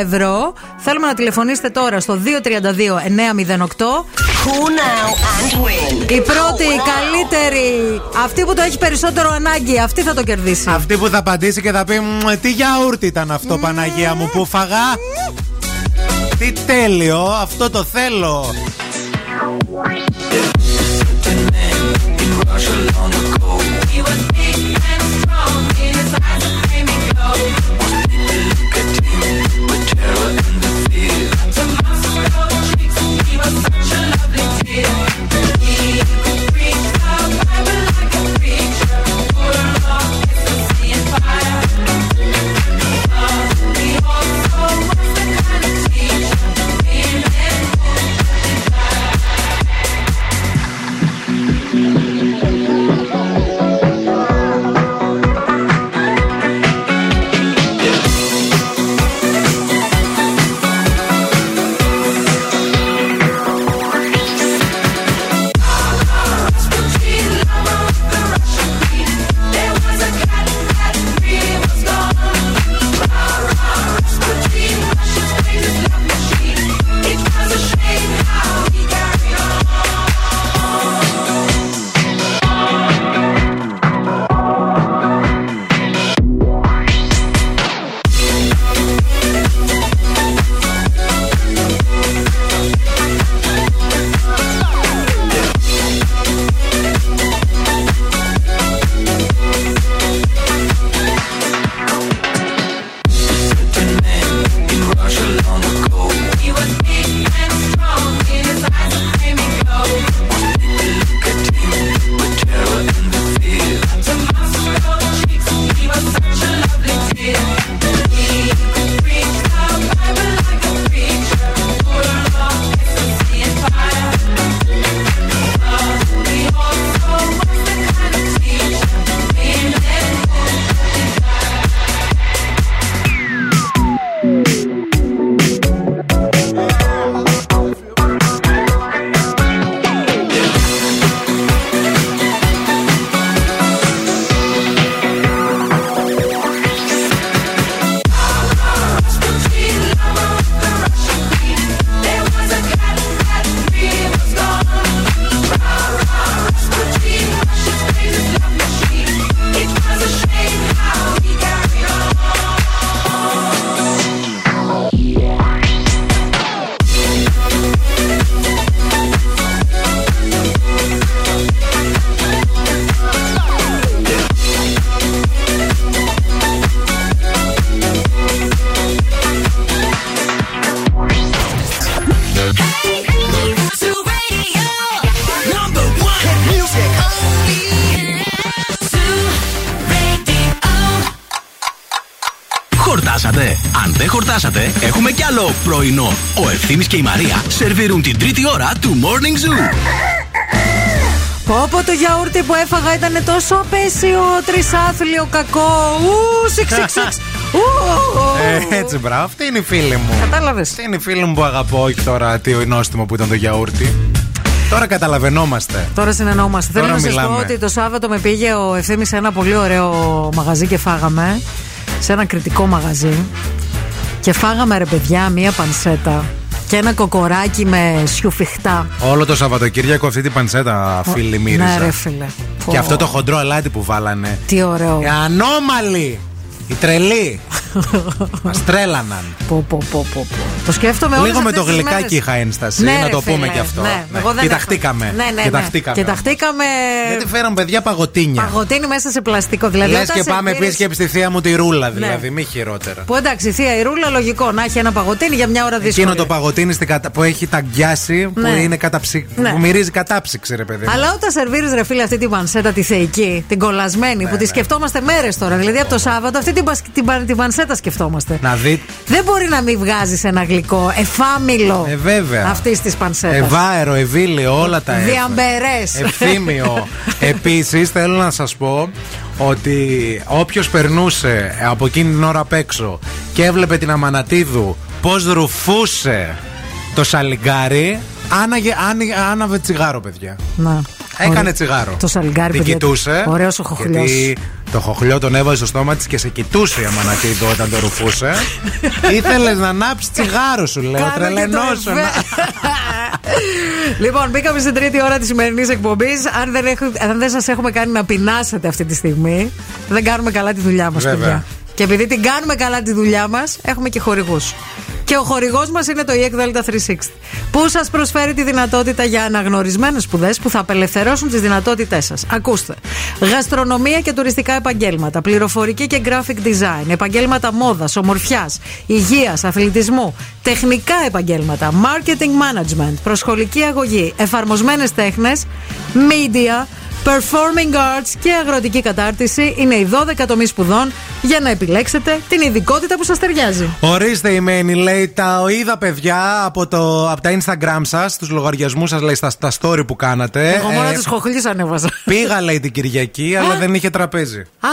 ευρώ. Θέλουμε να τηλεφωνήσετε τώρα στο 232-908. Η πρώτη, η καλύτερη, αυτή που το έχει περισσότερο ανάγκη, αυτή θα το κερδίσει. Αυτή που θα απαντήσει και θα πει Τι γιαούρτι ήταν αυτό, mm. Παναγία μου, που φαγά. Τι τέλειο, αυτό το θέλω. Ευθύμης και η Μαρία σερβίρουν την τρίτη ώρα του Morning Zoo. Πω πω το γιαούρτι που έφαγα ήταν τόσο απέσιο, τρισάθλιο, κακό. Ου, σιξ, σιξ, σιξ. Ου, ου, ου. Ε, έτσι, μπράβο. Αυτή είναι η φίλη μου. Κατάλαβες. Αυτή είναι η φίλη μου που αγαπώ, όχι τώρα τι νόστιμο που ήταν το γιαούρτι. Τώρα καταλαβαίνόμαστε. Τώρα συνεννοούμαστε. Θέλω Τώρα να σας πω μιλάμε. ότι το Σάββατο με πήγε ο ευθύνη σε ένα πολύ ωραίο μαγαζί και φάγαμε. Σε ένα κριτικό μαγαζί. Και φάγαμε ρε παιδιά μία πανσέτα και ένα κοκοράκι με σιουφιχτά. Όλο το Σαββατοκύριακο αυτή την πανσέτα φίλη μύριζα. Ναι, ρε φίλε. Και αυτό το χοντρό αλάτι που βάλανε. Τι ωραίο. Οι ανώμαλοι! Οι τρελοί! Μας τρέλαναν. Πω, πω, πω, πω, πω. Το σκέφτομαι όλες Λίγο με το αυτές τις γλυκάκι μέρες. είχα ένσταση. Ναι, να ρε το πούμε φίλε, κι αυτό. ναι. Ναι. Εγώ δεν έχω. Κοιταχτήκαμε. Ναι, ναι, ναι. Κοιταχτήκαμε. Κοιταχτήκαμε. Γιατί φέραν παιδιά παγωτίνια. Παγωτίνη μέσα σε πλαστικό. Δηλαδή, Λες όταν και σε πάμε πήρες- επίση και στη θεία μου τη ρούλα, Ναι. δηλαδή, μη χειρότερα. Που εντάξει, η θεία η ρούλα, λογικό να έχει ένα παγωτίνι για μια ώρα δύσκολη. Εκείνο το παγωτίνι στην κατα- που έχει ταγκιάσει, που, Ναι. είναι καταψυ... Ναι. που μυρίζει κατάψυξη, ρε παιδί. μου. Αλλά όταν σερβίρεις ρε φίλε αυτή την πανσέτα τη θεϊκή, την κολλασμένη, Ναι, που τη σκεφτόμαστε μέρες τώρα. Δηλαδή από το Σάββατο αυτή την, πασ- την, πα- την πανσέτα σκεφτόμαστε. Να δει. Δεν μπορεί να μην βγάζεις ένα γλυκό εφάμιλο Ε, βέβαια. αυτής της πανσέτα. Ευάερο, ευήλιο, όλα τα έφερε. Διαμπερές. Ευθύμιο. Επίσης, θέλω να σας πω ότι όποιος περνούσε από εκείνη την ώρα απ' έξω και έβλεπε την Αμανατίδου πώς ρουφούσε το σαλιγκάρι, άναγε, άνοιγε- άναβε τσιγάρο, παιδιά. Να. Έκανε Ωραίο. τσιγάρο. Το σαλιγκάρι, Την παιδιά, κοιτούσε. ωραίος ο χοχλιός. Γιατί το χοχλιό τον έβαζε στο στόμα της και σε κοιτούσε η Αμανατίδου όταν το ρουφούσε. Ήθελες να ανάψεις τσιγάρο, σου λέω. Κάνε και το Τρελενόσου. εφέ. λοιπόν, μπήκαμε στην τρίτη ώρα της σημερινής εκπομπής. Αν δεν, έχω- αν δεν σας έχουμε κάνει να πεινάσετε αυτή τη στιγμή, δεν κάνουμε καλά τη δουλειά μας, Βέβαια. παιδιά. Και επειδή την κάνουμε καλά τη δουλειά μας, έχουμε και χορηγούς. Και ο χορηγός μας είναι το EEC Delta 360, που σας προσφέρει τη δυνατότητα για αναγνωρισμένες σπουδές που θα απελευθερώσουν τις δυνατότητές σας. Ακούστε. Γαστρονομία και τουριστικά επαγγέλματα, πληροφορική και graphic design, επαγγέλματα μόδας, ομορφιάς, υγείας, αθλητισμού, τεχνικά επαγγέλματα, marketing management, προσχολική αγωγή, εφαρμοσμένες τέχνες, media, Performing Arts και αγροτική κατάρτιση είναι οι 12 τομεί σπουδών για να επιλέξετε την ειδικότητα που σας ταιριάζει. Ορίστε η Μένη, λέει, τα είδα παιδιά από, το, από τα Instagram σας, τους λογαριασμούς σας, λέει, στα, στα story που κάνατε. Εγώ μόνο Ε, τις χοχλεί ανέβαζα. Πήγα, λέει, την Κυριακή, αλλά δεν είχε τραπέζι. Α,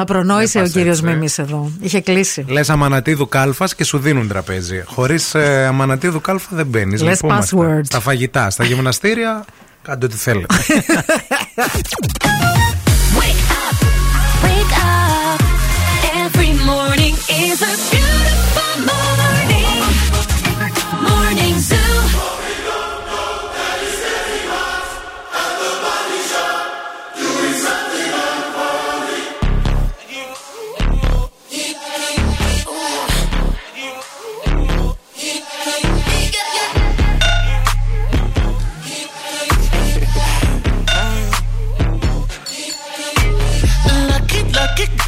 Α, προνόησε ο πας κύριος έτσι. Μιμή εδώ. Είχε κλείσει. Λες αμανατίδου κάλφας και σου δίνουν τραπέζι. Χωρίς ε, αμανατίδου κάλφα δεν μπαίνεις. Λες password. Στα φαγητά, στα γυμναστήρια, κάντε ό,τι θέλετε. Wake up. Every morning is a beautiful morning.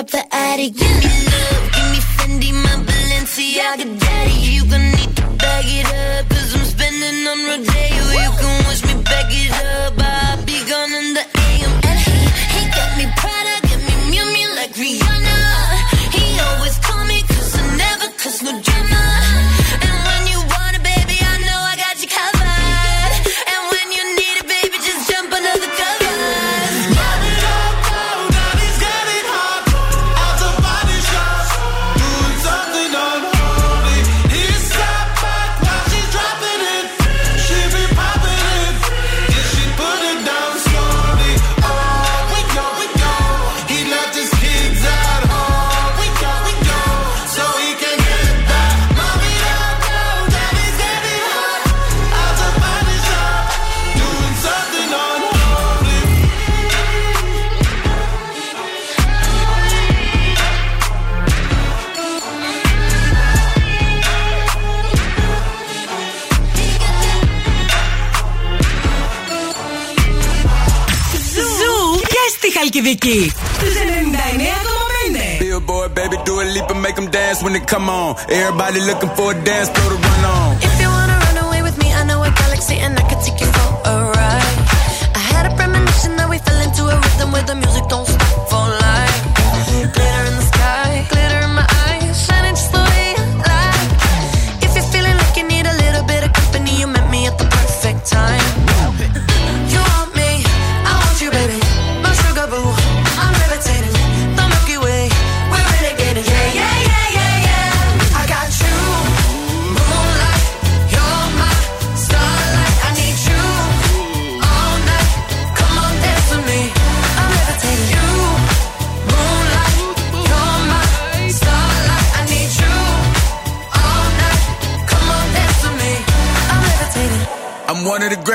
wanna the attic, give me love, give me Fendi, my Balenciaga, daddy. You gonna Χαλκιδική. Στους 99,5. Billboard, baby, do a leap and make them dance when they come on. Everybody looking for a dance floor to run on.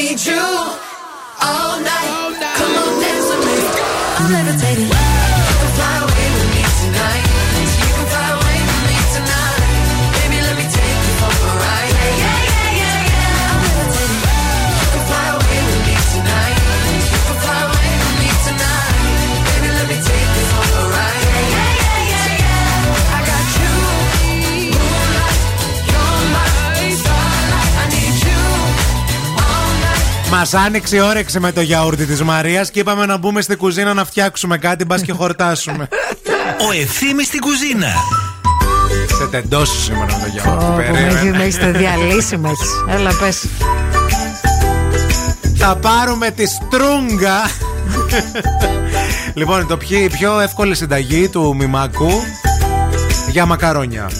Need you. All Μας άνοιξε η όρεξη με το γιαούρτι της Μαρίας και είπαμε να μπούμε στην κουζίνα να φτιάξουμε κάτι, μπας και χορτάσουμε. Ο ευθύνη στην κουζίνα. Σε τεντώσεις σήμερα με το γιαούρτι. Ω, Περίμενε. Με έχετε διαλύσει με έχεις. Έλα πες Θα πάρουμε τη στρούγκα. λοιπόν, το πιο, η πιο εύκολη συνταγή του μημάκου για μακαρόνια.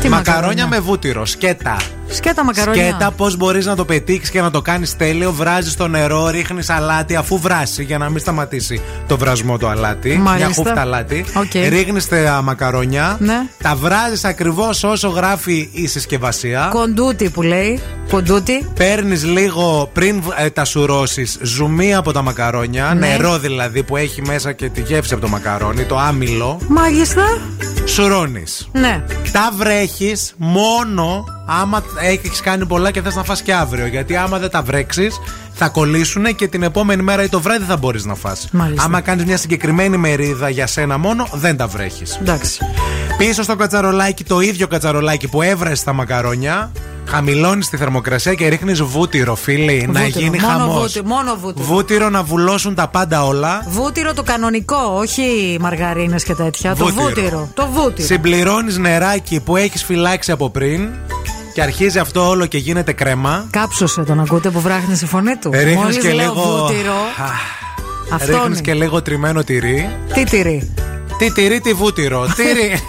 Τι μακαρόνια με βούτυρο, σκέτα. Σκέτα μακαρόνια. Σκέτα, πώς μπορείς να το πετύχεις και να το κάνεις τέλειο. Βράζεις το νερό, ρίχνεις αλάτι αφού βράσει για να μην σταματήσει το βρασμό το αλάτι. Μάλιστα. Μια χούφτα αλάτι. Οκ. Ρίχνεις τα μακαρόνια. Ναι. Τα βράζεις ακριβώς όσο γράφει η συσκευασία. Κοντούτι που λέει. Κοντούτι. Παίρνεις λίγο πριν ε, τα σουρώσεις ζουμί από τα μακαρόνια. Ναι. Νερό δηλαδή που έχει μέσα και τη γεύση από το μακαρόνι, το άμυλο. Μάλιστα. Σουρώνει. Ναι. Τα βρέχεις μόνο άμα έχεις κάνει πολλά και θες να φας και αύριο. Γιατί άμα δεν τα βρέξεις, θα κολλήσουν και την επόμενη μέρα ή το βράδυ θα μπορείς να φας. Μάλιστα. Άμα κάνεις μια συγκεκριμένη μερίδα για σένα μόνο, δεν τα βρέχεις. Εντάξει. Πίσω στο κατσαρολάκι, το ίδιο κατσαρολάκι που έβρασε τα μακαρόνια, χαμηλώνεις τη θερμοκρασία και ρίχνεις βούτυρο, φίλοι, να Βούτυρο. γίνει μόνο χαμός. Βούτυρο, μόνο βούτυρο. Βούτυρο να βουλώσουν τα πάντα όλα. Βούτυρο το κανονικό, όχι μαργαρίνες και τέτοια. Το Βούτυρο. βούτυρο. Το βούτυρο. Συμπληρώνεις νεράκι που έχεις φυλάξει από πριν και αρχίζει αυτό όλο και γίνεται κρέμα. Κάψωσε τον ακούτε που βράχνει η φωνή του. Ρίχνεις Μόλις και λέω λίγο- βούτυρο. Αυτό Ρίχνεις είναι. και λίγο τριμμένο τυρί. Τι τυρί; Τι τυρί, τι βούτυρο. Τυρί.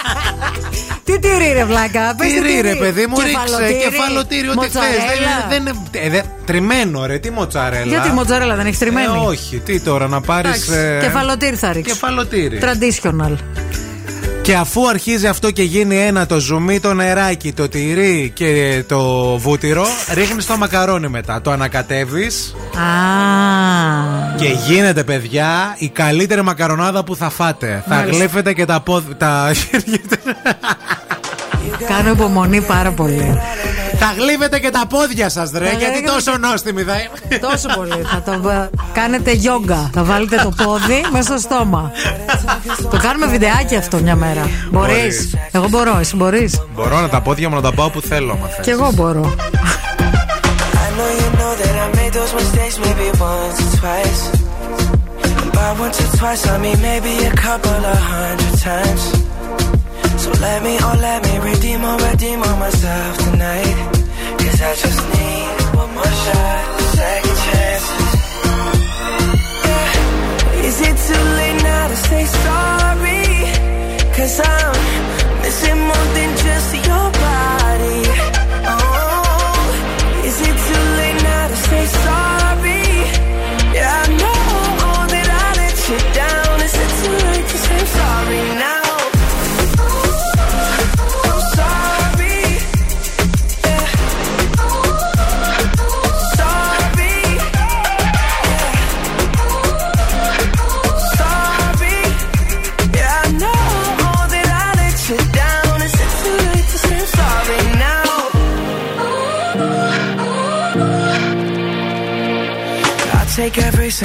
Τι τυρί ρε βλάκα, πες τι Τυρί, ρε παιδί μου, ρίξε Κεφαλοτήρι, κεφαλοτήρι, ό,τι θες. μοτσαρέλα. Δεν, δεν, ε, δεν- τριμμένο, ρε, τι μοτσαρέλα. Γιατί μοτσαρέλα δεν έχει τριμμένη; Ε, όχι, τι τώρα, να πάρεις. Κεφαλοτήρι θα ρίξω. Κεφαλοτήρι. Traditional. Και αφού αρχίζει αυτό και γίνει ένα το ζουμί, το νεράκι, το τυρί και το βούτυρο, ρίχνεις το μακαρόνι μετά. Το ανακατεύεις Α. και γίνεται, παιδιά, η καλύτερη μακαρονάδα που θα φάτε. Θα Μάλιστα. γλύφετε και τα πόδια. Τα... Κάνω υπομονή πάρα πολύ. Θα γλύφετε και τα πόδια σας, ρε, Θα γιατί γλύφετε τόσο νόστιμη θα είναι. Τόσο πολύ. Θα το βα- κάνετε γιόγκα. Θα βάλετε το πόδι μέσα στο στόμα. το κάνουμε βιντεάκι αυτό μια μέρα. Μπορείς. Μπορείς. Εγώ μπορώ, εσύ μπορείς. Μπορώ να τα πόδια μου να τα πάω που θέλω, μα θες. Κι εγώ μπορώ. I know you know that I made those mistakes maybe once or twice. And by once or twice, I mean maybe a couple of hundred times. So let me, oh, let me redeem or redeem on myself tonight. I just need one more shot, second chances. Yeah. Is it too late now to say sorry? Cause I'm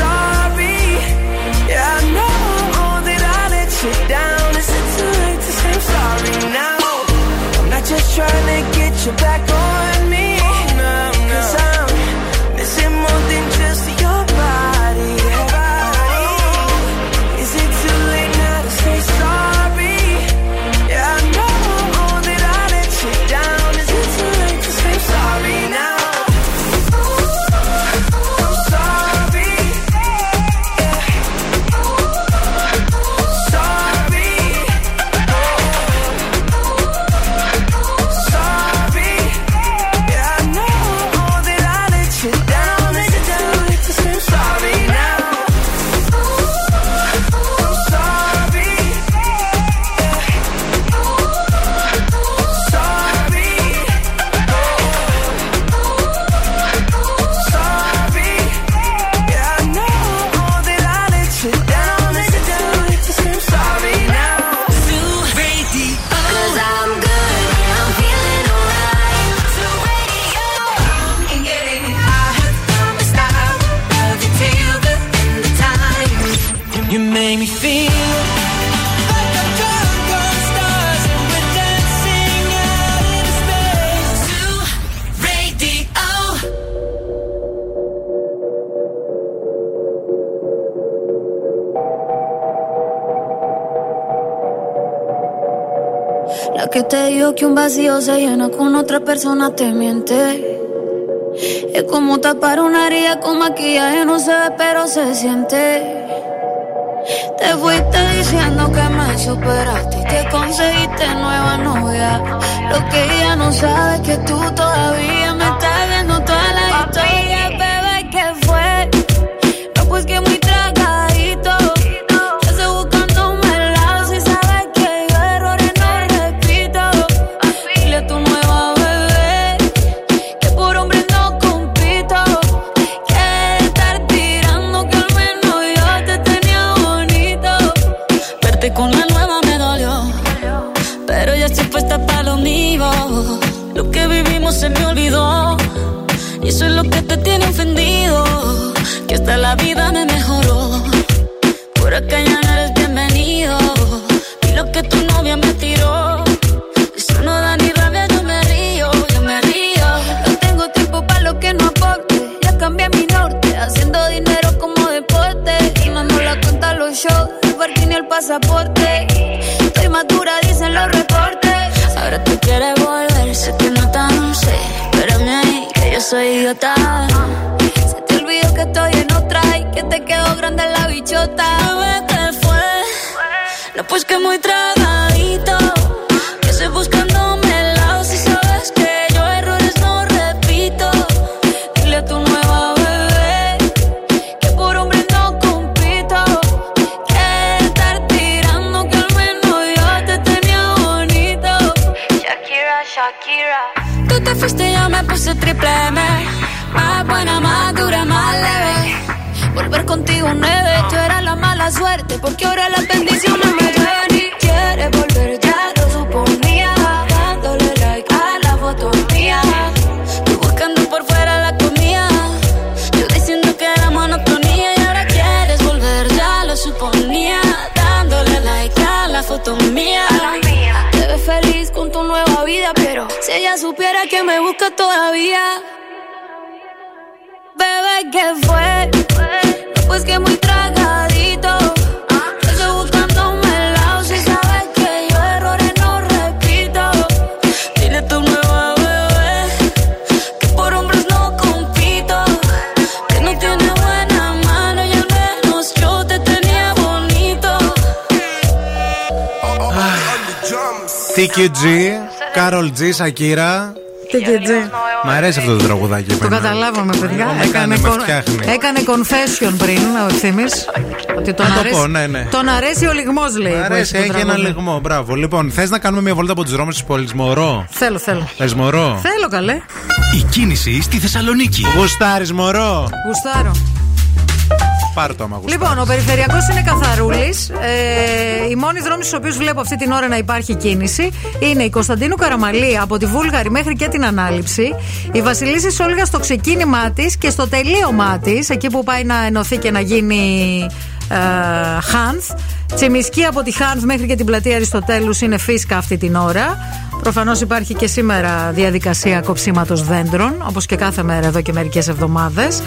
Sorry? Yeah, I know that I let you down. Is it too late to say I'm sorry now? I'm not just trying to get you back on vacío se llena con otra persona te miente. Es como tapar una herida con maquillaje, no se ve, pero se siente. Te fuiste diciendo que me superaste y te conseguiste nueva novia. Lo que ella no sabe es que tú todavía TQG, Carol G, Σακύρα. Τι και τζι. Μ' αρέσει αυτό το τραγουδάκι. Το εμένα. καταλάβαμε, παιδιά. με κάνει, με φτιάχνει. έκανε confession πριν ο ευθύνη. Ότι τον Να το αρέσει, πω, ναι, ναι. τον αρέσει ο λιγμός, λέει. Μ' που αρέσει, το έχει ένα τραγούδι. λιγμό. Μπράβο. Λοιπόν, θες να κάνουμε μια βόλτα από τους δρόμους της πόλης Μωρό; Θέλω, θέλω. Θες μωρό; Θέλω, καλέ. Η κίνηση στη Θεσσαλονίκη. Γουστάρι μωρό. Γουστάρω. Πάρ το άμα γουστάρεις. Λοιπόν, ο περιφερειακός είναι καθαρούλης. Ε, οι μόνοι δρόμοι στους οποίους βλέπω αυτή την ώρα να υπάρχει κίνηση είναι η Κωνσταντίνου Καραμαλή από τη Βούλγαρη μέχρι και την ανάληψη. Η Βασιλίσης Όλγα στο ξεκίνημά της και στο τελείωμά της, εκεί που πάει να ενωθεί και να γίνει ε, Χάνθ. Τσιμισκή από τη Χάνθ μέχρι και την πλατεία Αριστοτέλους είναι φίσκα αυτή την ώρα. Προφανώς υπάρχει και σήμερα διαδικασία κοψίματος δέντρων, όπως και κάθε μέρα εδώ και μερικές εβδομάδες.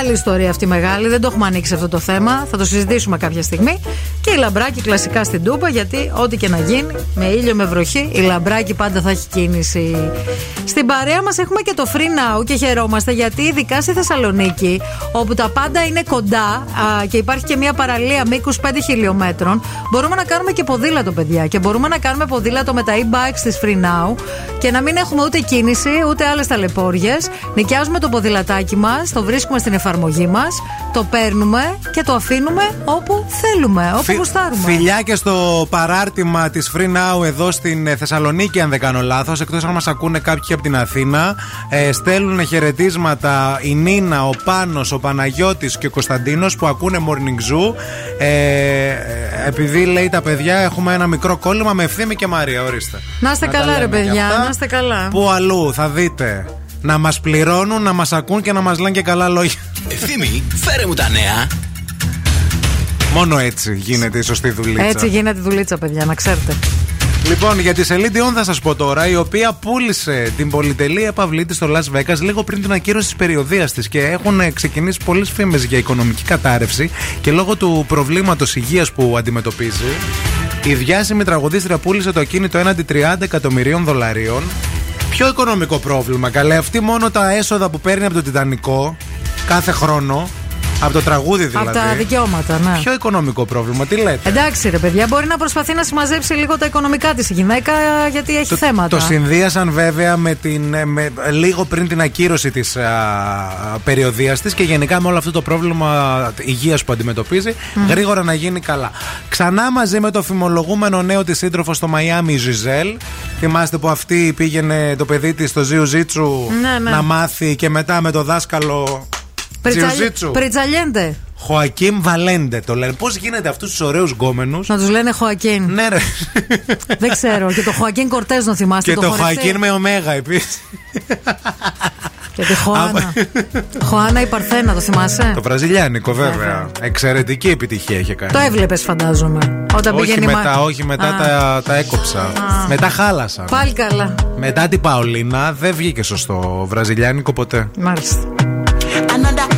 Άλλη ιστορία αυτή μεγάλη, δεν το έχουμε ανοίξει αυτό το θέμα. Θα το συζητήσουμε κάποια στιγμή. Και η λαμπράκι κλασικά στην Τούπα, γιατί ό,τι και να γίνει, με ήλιο, με βροχή, η λαμπράκι πάντα θα έχει κίνηση. Στην παρέα μας έχουμε και το Free Now και χαιρόμαστε γιατί ειδικά στη Θεσσαλονίκη, όπου τα πάντα είναι κοντά α, και υπάρχει και μια παραλία μήκους 5 χιλιόμετρων, μπορούμε να κάνουμε και ποδήλατο, παιδιά. Και μπορούμε να κάνουμε ποδήλατο με τα e-bikes της Free Now και να μην έχουμε ούτε κίνηση ούτε άλλες ταλαιπώριες. Νοικιάζουμε το ποδηλατάκι μας, το βρίσκουμε στην εφαρμογή μας, το παίρνουμε και το αφήνουμε όπου θέλουμε, όπου Φι- γουστάρουμε. Φιλιά και στο παράρτημα της Free Now εδώ στην ε, Θεσσαλονίκη, αν δεν κάνω λάθος. Εκτός αν μας ακούνε κάποιοι από την Αθήνα. Ε, στέλνουν χαιρετίσματα η Νίνα, ο Πάνος, ο Παναγιώτης και ο Κωνσταντίνος που ακούνε Morning Zoo. Ε, ε, επειδή λέει τα παιδιά, έχουμε ένα μικρό κόλλημα με ευθύμη και Μαρία. Ορίστε. Να είστε Να τα καλά, ρε λέμε κι παιδιά, αυτά. να είστε καλά. Πού αλλού θα δείτε. Να μας πληρώνουν, να μας ακούν και να μας λένε και καλά λόγια. Ευθύμη, φέρε μου τα νέα. Μόνο έτσι γίνεται η σωστή δουλίτσα. Έτσι γίνεται δουλίτσα, παιδιά, να ξέρετε. Λοιπόν, για τη Celine Dion θα σας πω τώρα, η οποία πούλησε την πολυτελή επαυλή τη στο Las Vegas λίγο πριν την ακύρωση της περιοδίας της και έχουν ξεκινήσει πολλές φήμες για οικονομική κατάρρευση και λόγω του προβλήματος υγείας που αντιμετωπίζει. Η διάσημη τραγουδίστρια πούλησε το ακίνητο έναντι 30 εκατομμυρίων δολαρίων. Ποιο οικονομικό πρόβλημα, καλέ. Αυτή μόνο τα έσοδα που παίρνει από το Τιτανικό κάθε χρόνο, από το τραγούδι δηλαδή. Από τα δικαιώματα, ναι. Ποιο οικονομικό πρόβλημα, τι λέτε; Εντάξει, ρε παιδιά, μπορεί να προσπαθεί να συμμαζέψει λίγο τα οικονομικά της η γυναίκα, γιατί έχει θέματα. Το συνδύασαν βέβαια με την, ε, με, λίγο πριν την ακύρωση της περιοδίας της και γενικά με όλο αυτό το πρόβλημα υγείας που αντιμετωπίζει, Μμμ. γρήγορα να γίνει καλά. Ξανά μαζί με το φημολογούμενο νέο της σύντροφο στο Μαϊάμι, η Ζιζέλ. Θυμάστε που αυτή πήγαινε το παιδί της στο Ζιου Ζίτσου Ναι, ναι. να μάθει και μετά με το δάσκαλο. Πριτσα- Τζιουζίτσου. Πριτσαλιέντε. Χωακίμ Βαλέντε το λένε. Πώς γίνεται αυτούς τους ωραίους γκόμενους; Να τους λένε Χωακίν. Ναι, ρε. Δεν ξέρω. Και το Χωακίν Κορτέζ να θυμάστε. Και το χορευτή. Χωακίν με ωμέγα επίσης. Και τη Χωάνα. Χωάνα η Παρθένα, το θυμάσαι; Το βραζιλιάνικο, βέβαια. Εξαιρετική επιτυχία είχε κάνει. Το έβλεπες, φαντάζομαι. Όταν όχι πήγαινε η μετά, Μα- όχι μετά Α, τα, τα έκοψα. Μετά χάλασαν. Πάλι καλά. Μετά την Παολίνα δεν βγήκε σωστό βραζιλιάνικο ποτέ. Μάλιστα.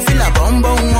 feel a bum bum.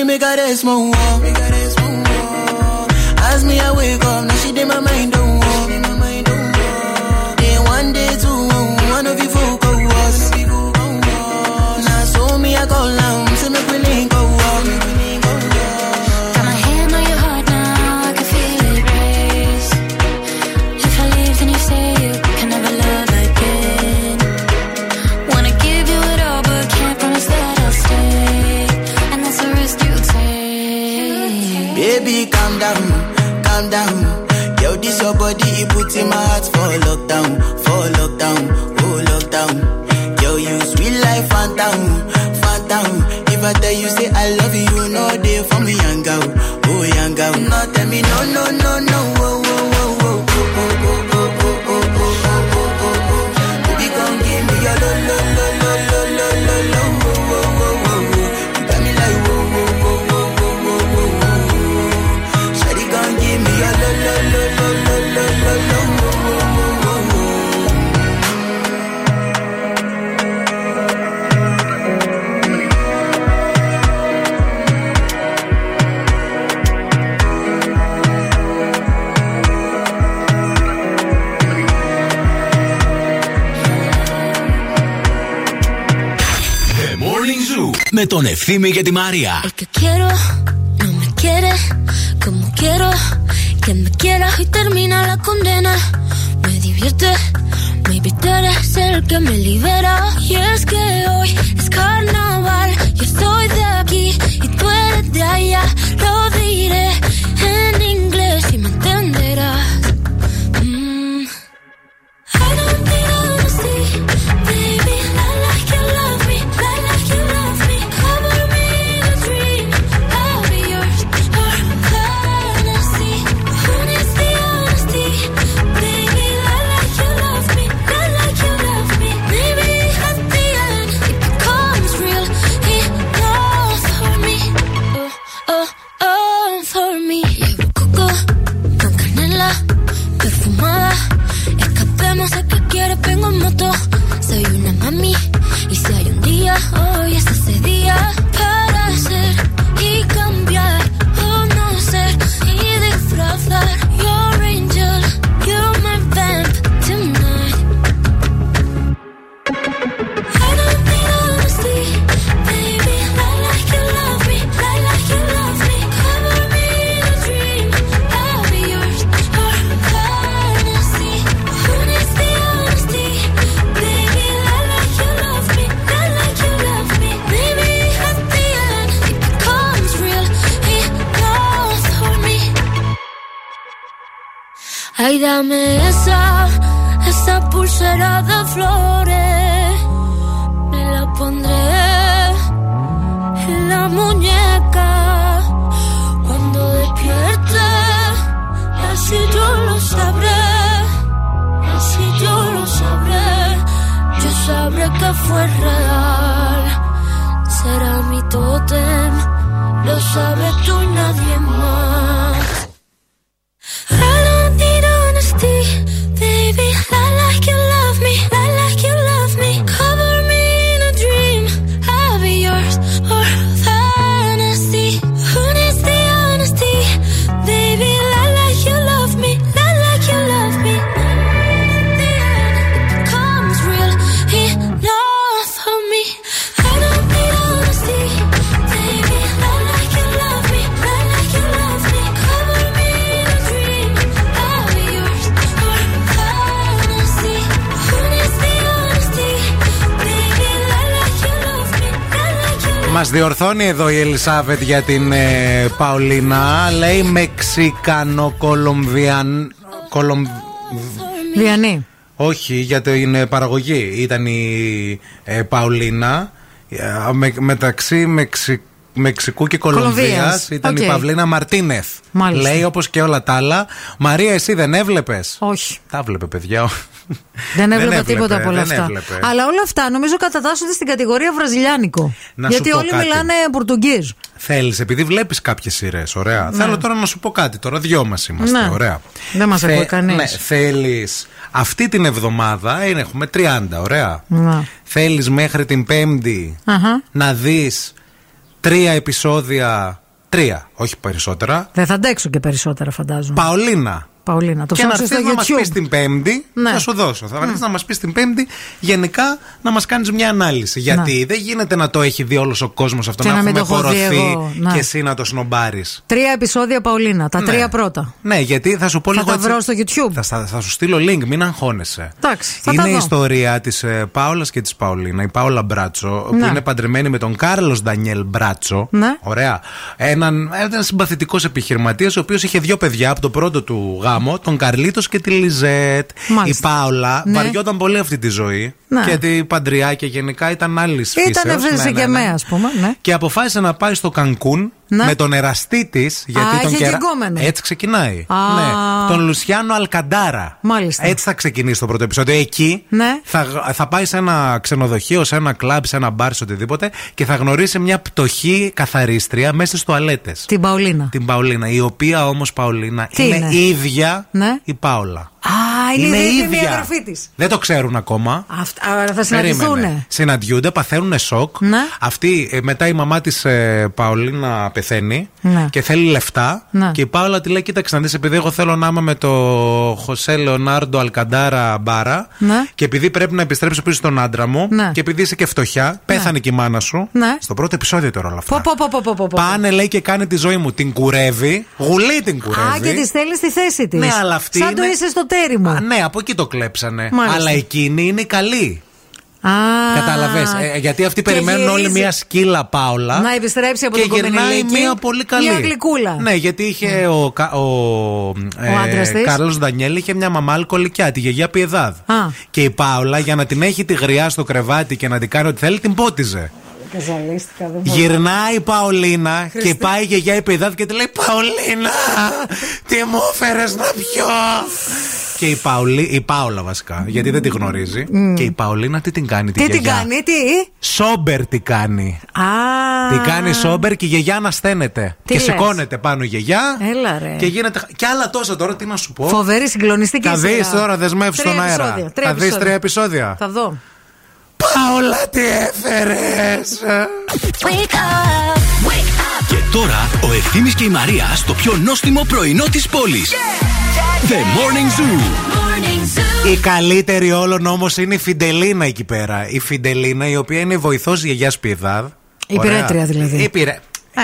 Me it got a small Miguel y María. El que quiero no me quiere como quiero que me quieras y termina la condena. Me divierte, me eres el que me libera διορθώνει εδώ η Ελισάβετ για την ε, Παολίνα. Λέει Μεξικανο-Κολομβιαν. Κολομ... Διανή. Όχι, για την ε, παραγωγή. Ήταν η ε, Παολίνα. Ε, με- μεταξύ Μεξι... Μεξικού και Κολομβίας Κολομβίας. ήταν Οκ. η Παυλίνα Μαρτίνεθ. Μάλιστα. Λέει όπως και όλα τα άλλα. Μαρία, εσύ δεν έβλεπες; Όχι. Τα βλέπε, παιδιά. Δεν έβλεπα έβλεπε, τίποτα από όλα δεν αυτά. έβλεπε. Αλλά όλα αυτά νομίζω κατατάσσονται στην κατηγορία βραζιλιάνικο. Να σου Γιατί πω όλοι κάτι. μιλάνε Πορτουγκίζ. Θέλεις, επειδή βλέπεις κάποιες σειρές, ωραία. Θέλω τώρα να σου πω κάτι. Τώρα δυο μας είμαστε, Ναι. ωραία. Δεν μας ακούει κανείς. Ναι, θέλεις. Αυτή την εβδομάδα είναι, έχουμε 30, ωραία. Να. Θέλεις μέχρι την Πέμπτη Αχα. να δεις τρία επεισόδια. Τρία, όχι περισσότερα. Δεν θα αντέξω και περισσότερα, φαντάζομαι. Παολίνα. Παολίνα, το και να ψάξω έρθεις στο να μας πεις YouTube. την Πέμπτη, Ναι. θα σου δώσω. Θα έρθεις να μας πεις την Πέμπτη, γενικά να μας κάνεις μια ανάλυση. Γιατί δεν γίνεται να το έχει δει όλος ο κόσμος αυτό, Και να, να μην έχουμε το έχω δει πορωθεί εγώ, ναι. και εσύ να το σνομπάρεις. Τρία επεισόδια Παολίνα, τα Ναι. τρία πρώτα. Ναι, γιατί θα σου πω Θα λίγο τα έτσι- βρω στο YouTube. Θα, θα, θα σου στείλω link, μην αγχώνεσαι. Εντάξει, θα είναι τα η δω. ιστορία της ε, Πάολας και της Παολίνα. Η Πάολα Μπράτσο, που Ναι. είναι παντρεμένη με τον Κάρλος Ντανιέλ Μπράτσο. Ναι. Ωραία. Έναν, έναν συμπαθητικός επιχειρηματίας, ο οποίος είχε δύο παιδιά από το πρώτο του γάμο, τον Καρλίτος και τη Λιζέτ. Μάλιστα. Η Πάολα Ναι. βαριόταν πολύ αυτή τη ζωή. Ναι. Γιατί παντριά και γενικά ήταν άλλης φύση. Ήταν φύση και με, ας πούμε. Ναι. Και αποφάσισε να πάει στο Κανκούν Ναι. με τον εραστή της. Γιατί Α, τον είχε κερα- κεγκόμενο. Έτσι ξεκινάει. Α. Ναι. Τον Λουσιάνο Αλκαντάρα. Μάλιστα. Έτσι θα ξεκινήσει το πρώτο επεισόδιο. Εκεί Ναι. θα, θα πάει σε ένα ξενοδοχείο, σε ένα κλαμπ, σε ένα μπαρ, σε οτιδήποτε και θα γνωρίσει μια πτωχή καθαρίστρια μέσα στις τουαλέτες. Την Παολίνα. Την Παολίνα. Η οποία όμως Παολίνα Τι είναι, είναι; ίδια Ναι. η Πάολα. Α, είναι, η ίδια η αδερφή της. Δεν το ξέρουν ακόμα. Αυτά άρα θα συναντηθούν. Περίμενε. Συναντιούνται, παθαίνουν σοκ. Ναι. Αυτή ε, μετά η μαμά της ε, Παολίνα πεθαίνει Ναι. και θέλει λεφτά. Ναι. Και η Πάολα τη λέει: Κοίταξε να δεις, επειδή εγώ θέλω να είμαι με το Χωσέ Λεωνάρντο Αλκαντάρα Μπάρα. Ναι. Και επειδή πρέπει να επιστρέψω πίσω στον άντρα μου. Ναι. Και επειδή είσαι και φτωχιά, πέθανε και η μάνα σου. Ναι. Στο πρώτο επεισόδιο τώρα όλα αυτά. Πω, πω, πω, πω, πω, πω. Πάνε, λέει, και κάνει τη ζωή μου. Την κουρεύει. Γουλή την κουρεύει. Α, και τη στέλνεις στη θέση της. Ναι, αλλά αυτή Σαν είναι- το είσαι στο τέρι μου. Α, ναι, από εκεί το κλέψανε. Μάλιστα. Αλλά εκείνη είναι η καλή. Α, Κατάλαβες. γιατί αυτοί Και περιμένουν όλοι γυρίζει. μια σκύλα Πάολα. Να επιστρέψει από και τον γυρνάει Κομμενιλίκη. μία πολύ καλή. Μια γλυκούλα. Ναι, γιατί είχε ο, Κα- ο, άντρας της. Κάρλος Ντανιέλ είχε μια μαμά αλκοολικιά, τη γιαγιά Πιεδάδ. Α. Και η Πάολα για να την έχει τη γριά στο κρεβάτι και να την κάνει ό,τι θέλει, την πότιζε. Καζαλίστηκα, δεν μπορώ. Γυρνάει η Παολίνα και πάει η γιαγιά η Πιεδάδ και τη λέει Παολίνα, τι μου έφερες να πιω; Και η, Παολί, η Πάολα βασικά, γιατί δεν τη γνωρίζει. Και η Παολίνα τι την κάνει τη Τι την γιαγιά; κάνει, τι; Σόμπερ τι κάνει. Α. Τι κάνει σόμπερ και η γιαγιά ανασταίνεται. Τι και λες; σηκώνεται πάνω η γιαγιά. Έλα ρε. Και γίνεται. Και άλλα τόσα τώρα, τι να σου πω. Φοβερή συγκλονιστική Θα σειρά. δεις τώρα, δεσμεύσεις Τρία στον αέρα. επεισόδια, τρία Θα δεις επεισόδια. τρία επεισόδια. Θα δω. Πάολα, τι έφερες. Τώρα ο Ευθύμης και η Μαρία στο πιο νόστιμο πρωινό της πόλης. The Morning Zoo. Morning Zoo. Η καλύτερη όλων όμως είναι η Φιντελίνα εκεί πέρα. Η Φιντελίνα, η οποία είναι βοηθός γιαγιά Πιεδάδ. Η πειρέτρια δηλαδή. Η πειρέ...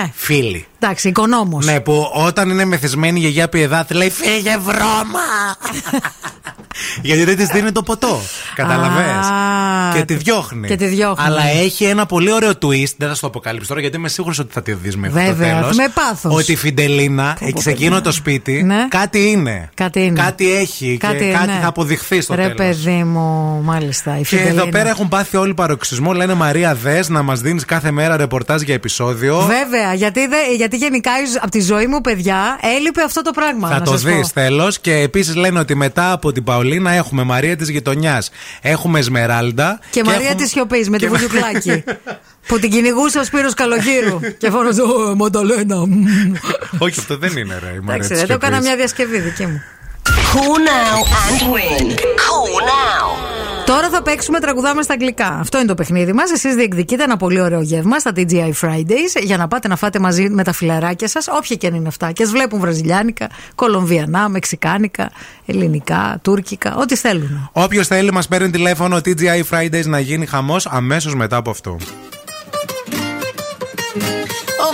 Ε. Φίλοι. Εντάξει, οικονόμος. Ναι, που όταν είναι μεθυσμένη η γιαγιά Πιεδάτη λέει Φύγε βρώμα! Γιατί δεν της δίνει το ποτό. Καταλαβέ. Α, Και τη διώχνει. και τη διώχνει. Αλλά έχει ένα πολύ ωραίο twist. Δεν θα σου το αποκαλύψω τώρα γιατί είμαι σίγουρος ότι θα τη δεις μέχρι Βέβαια, το τέλος, με πάθος. Ότι η Φιντελίνα πω, σε εκείνο το σπίτι κάτι είναι. Κάτι είναι. Κάτι έχει Κάτι, και κάτι ναι. θα αποδειχθεί στο Ρε τέλος. παιδί μου, μάλιστα. Η Και Φιντελίνα. εδώ πέρα έχουν πάθει όλοι παροξισμό. Λένε Μαρία Δες να μας δίνεις κάθε μέρα ρεπορτάζ για επεισόδιο. Βέβαια, γιατί, δε, γιατί γενικά από τη ζωή μου, παιδιά, έλειπε αυτό το πράγμα. Θα να το σας πω. δει τέλος. Και επίσης λένε ότι μετά από την Παολίνα έχουμε Μαρία της γειτονιάς. Έχουμε Σμεράλντα. Και, Μαρία έχουμε- της Σιωπής με τη και- βουτιουκλάκη. που την κυνηγούσε ο Σπύρος Καλογύρου. και φώναζε Ω, Μανταλένα. μμμ». Όχι, αυτό δεν είναι ρε. η Μαρία Εντάξει, της δεν το έκανα Σιωπής. μια διασκευή δική μου. Cool now and win. Cool now. Τώρα θα παίξουμε τραγουδάμε στα αγγλικά. Αυτό είναι το παιχνίδι μας. Εσείς διεκδικείτε ένα πολύ ωραίο γεύμα στα TGI Fridays για να πάτε να φάτε μαζί με τα φιλαράκια σας, όποια και αν είναι αυτά. Και ας βλέπουν βραζιλιάνικα, κολομβιανά, μεξικάνικα, ελληνικά, τουρκικά, ό,τι θέλουν. Όποιος θέλει, μας παίρνει τηλέφωνο TGI Fridays να γίνει χαμός αμέσως μετά από αυτό. Oh,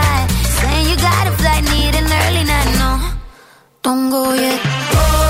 Flight, need an early night, no. Don't go yet. Oh,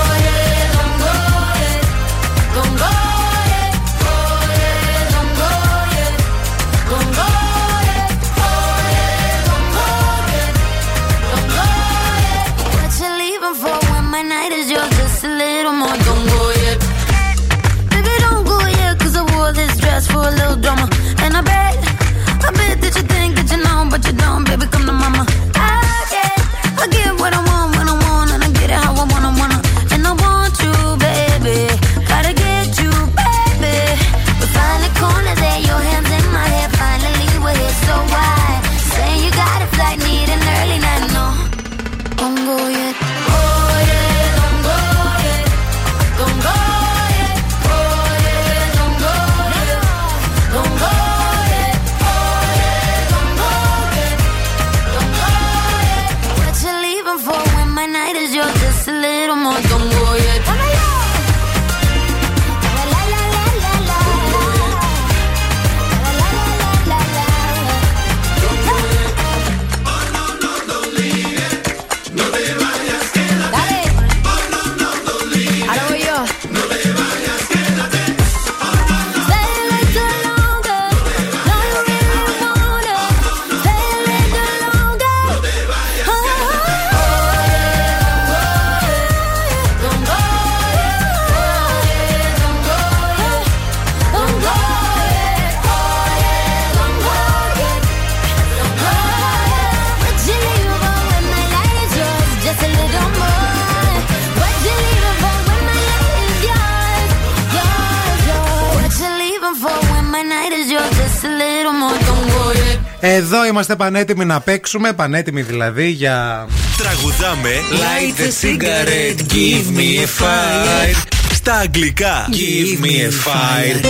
είμαστε πανέτοιμοι να παίξουμε, πανέτοιμοι δηλαδή για. Τραγουδάμε Light a cigarette, give me a fire. Στα αγγλικά Give me a fire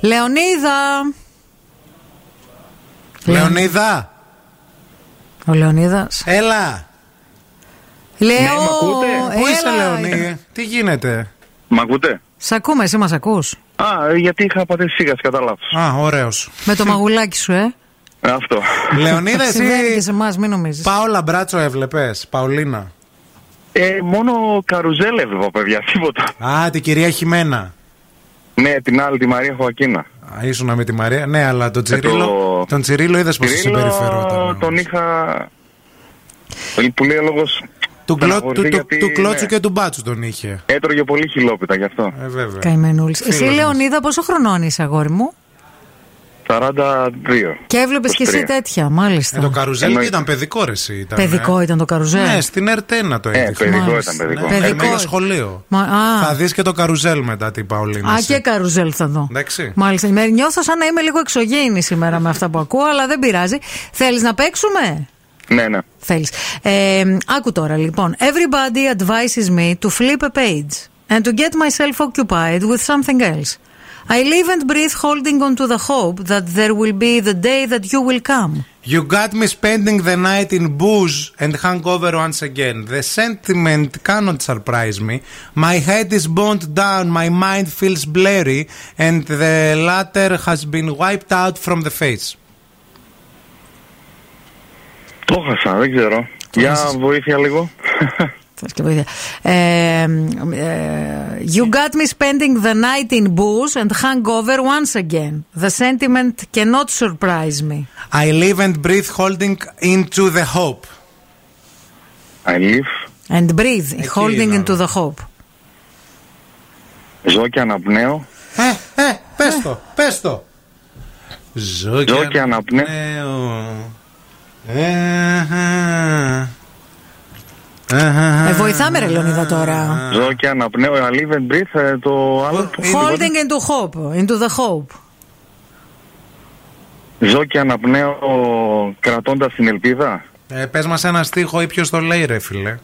Λεωνίδα. Λεωνίδα, Ο Λεωνίδας. έλα. Λέω. Ναι, μ' ακούτε; Πού είσαι, έλα. Λεωνί, τι γίνεται; Μ' ακούτε; Σ' ακούμε, εσύ μας ακούς. Α, γιατί είχα πατήσει σίγαση κατά λάθος. Α, ωραίος. Με το μαγουλάκι σου, ε. Ε, Αυτό. Λεωνίδα, Συμβαίνει και εσύ. σε εμάς, μην νομίζεις. Πάολα Μπράτσο έβλεπες, Παολίνα; Ε, μόνο καρουζέλ έβλεπα, παιδιά, τίποτα. Α, την κυρία Χιμένα. Ναι, την άλλη, τη Μαρία Χωακίνα. Α, ήσουνα με τη Μαρία. Ναι, αλλά τον Ε, το- Τσιρίλο. Τον Τσιρίλο είδες πώ Τσιρίλο, συμπεριφερόταν. Τον είχα... Που λέει ο λόγος... Του, κλώ, στεναχωρηθεί του, του, γιατί, του κλώτσου ναι, και του μπάτσου τον είχε. Έτρωγε πολύ χιλόπιτα γι' αυτό. Ε, βέβαια. Καημενούλης. Φίλος Εσύ, μας. Λεωνίδα, πόσο χρονών είσαι, αγόρι μου; 42. Και έβλεπες και εσύ 23. τέτοια, μάλιστα. Ε, το καρουζέλ Εννοείται. ήταν παιδικό ρε εσύ, ήταν, Παιδικό ε; ήταν το καρουζέλ. Ναι, στην Ερτένα το Ε, έδειξε. παιδικό Μάλιστα. ήταν παιδικό. Ναι, Παιδικό. πήγα σχολείο. Μα, α, Θα δεις και το καρουζέλ μετά τι Παολίνα. α, εσύ. και καρουζέλ θα δω. Εντάξει. Μάλιστα. Με νιώθω σαν να είμαι λίγο εξωγήινη σήμερα με αυτά που ακούω, αλλά δεν πειράζει. Θέλεις να παίξουμε; Ναι, ναι. Θέλεις. Ε, άκου τώρα λοιπόν. Everybody advises me to flip a page and to get myself occupied with something else. I live and breathe holding on to the hope that there will be the day that you will come. You got me spending the night in booze and hangover once again. The sentiment cannot surprise me. My head is boned down, my mind feels blurry, and the latter has been wiped out from the face. Το χάσα, δεν ξέρω. Για βοήθεια λίγο. Θες και βοήθεια. Ε, ε, you got me spending the night in booze and hangover once again. The sentiment cannot surprise me. I live and breathe holding into the hope. I live. And breathe, holding είναι into the hope. Ζω και αναπνέω. Ε, ε, πες το, πες το. Ζω Ζω και αναπνέω. Ε, ε, ε, Ε, βοηθάμε ρε Λεωνίδα τώρα. Ζω και αναπνέω. I live and breathe. ε, Το άλλο. Holding into hope, into the hope. Ζω και αναπνέω κρατώντας την ελπίδα. Ε, πες μας ένα στίχο ή ποιος το λέει ρε φίλε.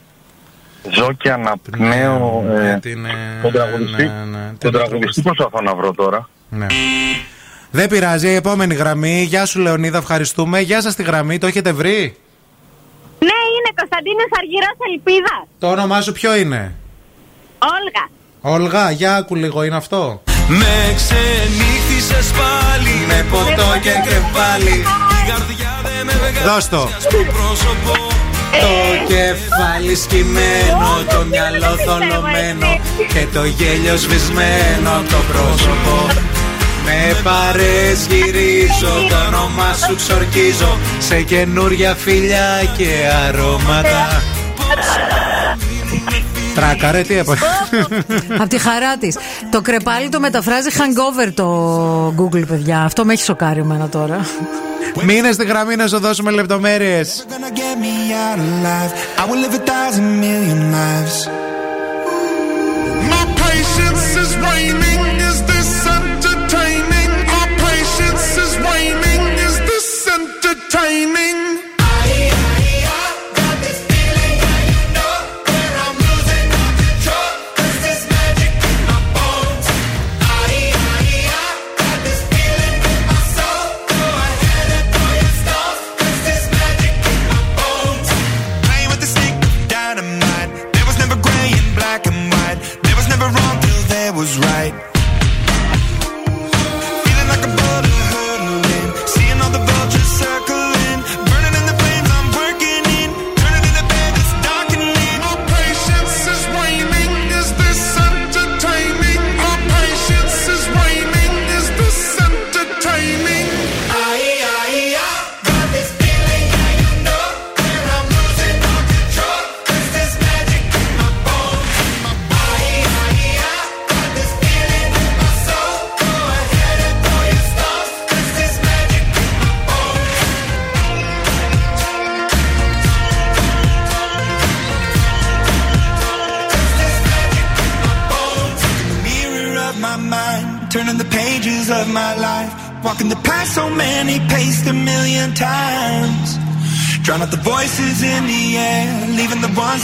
Ζω και αναπνέω. ε, γιατί είναι- Τον τραγουδιστή. ναι, ναι. Τον τραγουδιστή προσπαθώ να βρω τώρα. Ναι. Δεν πειράζει, η επόμενη γραμμή. Γεια σου Λεωνίδα, ευχαριστούμε. Γεια σας τη γραμμή, το έχετε βρει; Ναι, είναι Κωνσταντίνος Αργυρός Ελπίδας. Το όνομά σου ποιο είναι; Όλγα. Όλγα, για άκου λίγο, είναι αυτό. Με ξενύχτησες πάλι Με ποτό και κεφάλι Η καρδιά δεν με βγάζει Δώσ' το. στο πρόσωπο Το κεφάλι σκυμμένο, το μυαλό θολωμένο και το γέλιο σβησμένο το πρόσωπο. Με παρές γυρίζω, το όνομά σου ξορκίζω σε καινούρια φιλιά και αρώματα. Τράκαρε, τι έπαθε. Από τη χαρά της. Το κρεπάλι το μεταφράζει hangover το Google, παιδιά. Αυτό με έχει σοκάρει εμένα τώρα. Μείνε στη γραμμή να σου δώσουμε λεπτομέρειες. gonna get me out alive. I will live a thousand million lives. My patience is waning.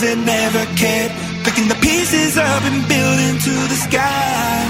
That never cared, picking the pieces up and building to the sky.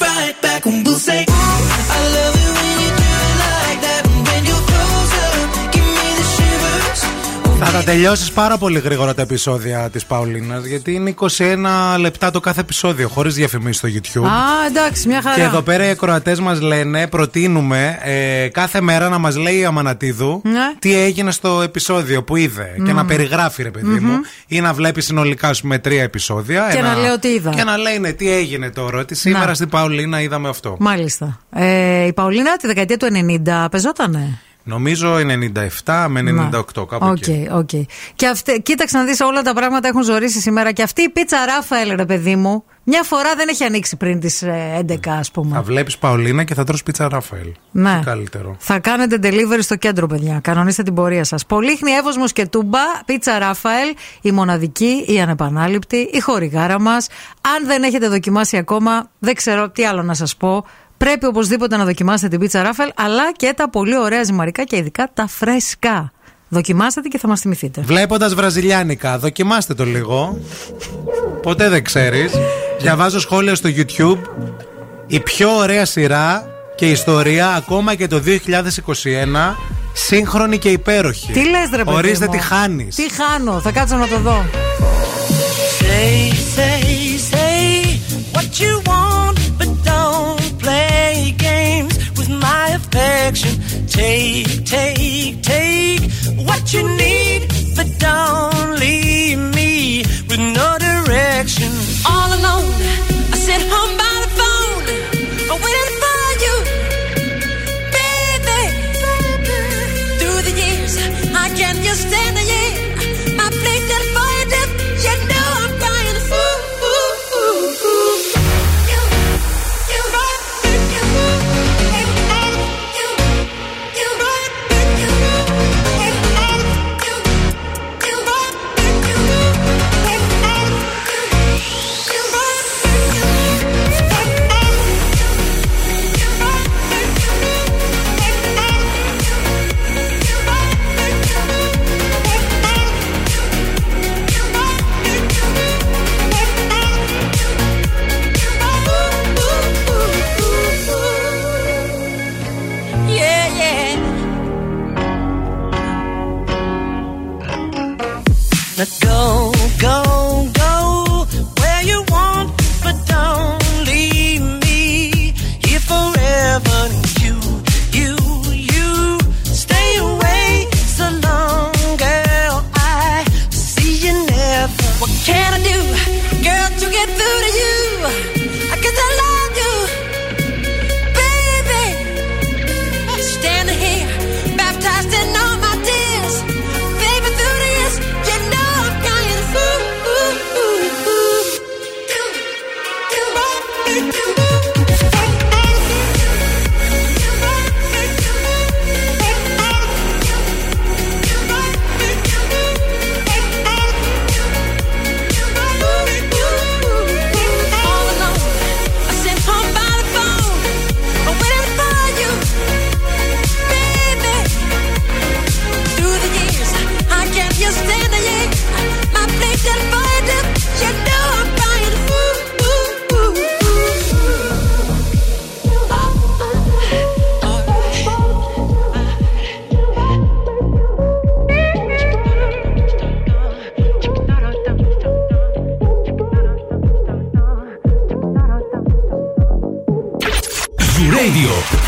right back. On Blue Θα τα τελειώσεις πάρα πολύ γρήγορα τα επεισόδια της Παολίνα, γιατί είναι 21 λεπτά το κάθε επεισόδιο, χωρίς διαφημίσεις στο YouTube. Α, εντάξει, μια χαρά. Και εδώ πέρα οι ακροατές μας λένε, προτείνουμε ε, κάθε μέρα να μας λέει η Αμανατίδου Ναι. τι έγινε στο επεισόδιο που είδε. Και Μμμ. να περιγράφει, ρε παιδί Μμμ. μου, ή να βλέπει συνολικά σου με τρία επεισόδια. Και να λέω τι είδα. Και να λέει ναι, τι έγινε τώρα. Ότι σήμερα Να. στην Παολίνα είδαμε αυτό. Μάλιστα. Ε, η Παολίνα τη δεκαετία του 90 παιζότανε; Νομίζω 97 με 98, κάπου Οκ, εκεί. οκ. Και αυτή, κοίταξε να δεις, όλα τα πράγματα έχουν ζορίσει σήμερα. Και αυτή η πίτσα Ράφαελ, ρε παιδί μου, μια φορά δεν έχει ανοίξει πριν τις 11, ας πούμε. Θα βλέπεις Παολίνα και θα τρως πίτσα Ράφαελ. Ναι. Τι καλύτερο. Θα κάνετε delivery στο κέντρο, παιδιά. Κανονίστε την πορεία σας. Πολύχνη, Εύοσμο και Τούμπα, πίτσα Ράφαελ, η μοναδική, η ανεπανάληπτη, η χορηγάρα μας. Αν δεν έχετε δοκιμάσει ακόμα, δεν ξέρω τι άλλο να σας πω. Πρέπει οπωσδήποτε να δοκιμάσετε την πίτσα Ράφαελ, αλλά και τα πολύ ωραία ζυμαρικά και ειδικά τα φρέσκα. Δοκιμάστε τη και θα μας θυμηθείτε. Βλέποντας βραζιλιάνικα, δοκιμάστε το λίγο. Ποτέ δεν ξέρεις. Διαβάζω σχόλια στο YouTube. Η πιο ωραία σειρά και ιστορία ακόμα και το 2021. Σύγχρονη και υπέροχη. Τι λες, ρε παιδί Ορίστε μου; τι χάνεις. Τι χάνω, θα κάτσω να το δω. Say, say, say what you want, my affection. Take, take, take what you need, but don't leave me with no direction. All alone, I sit home by go, go,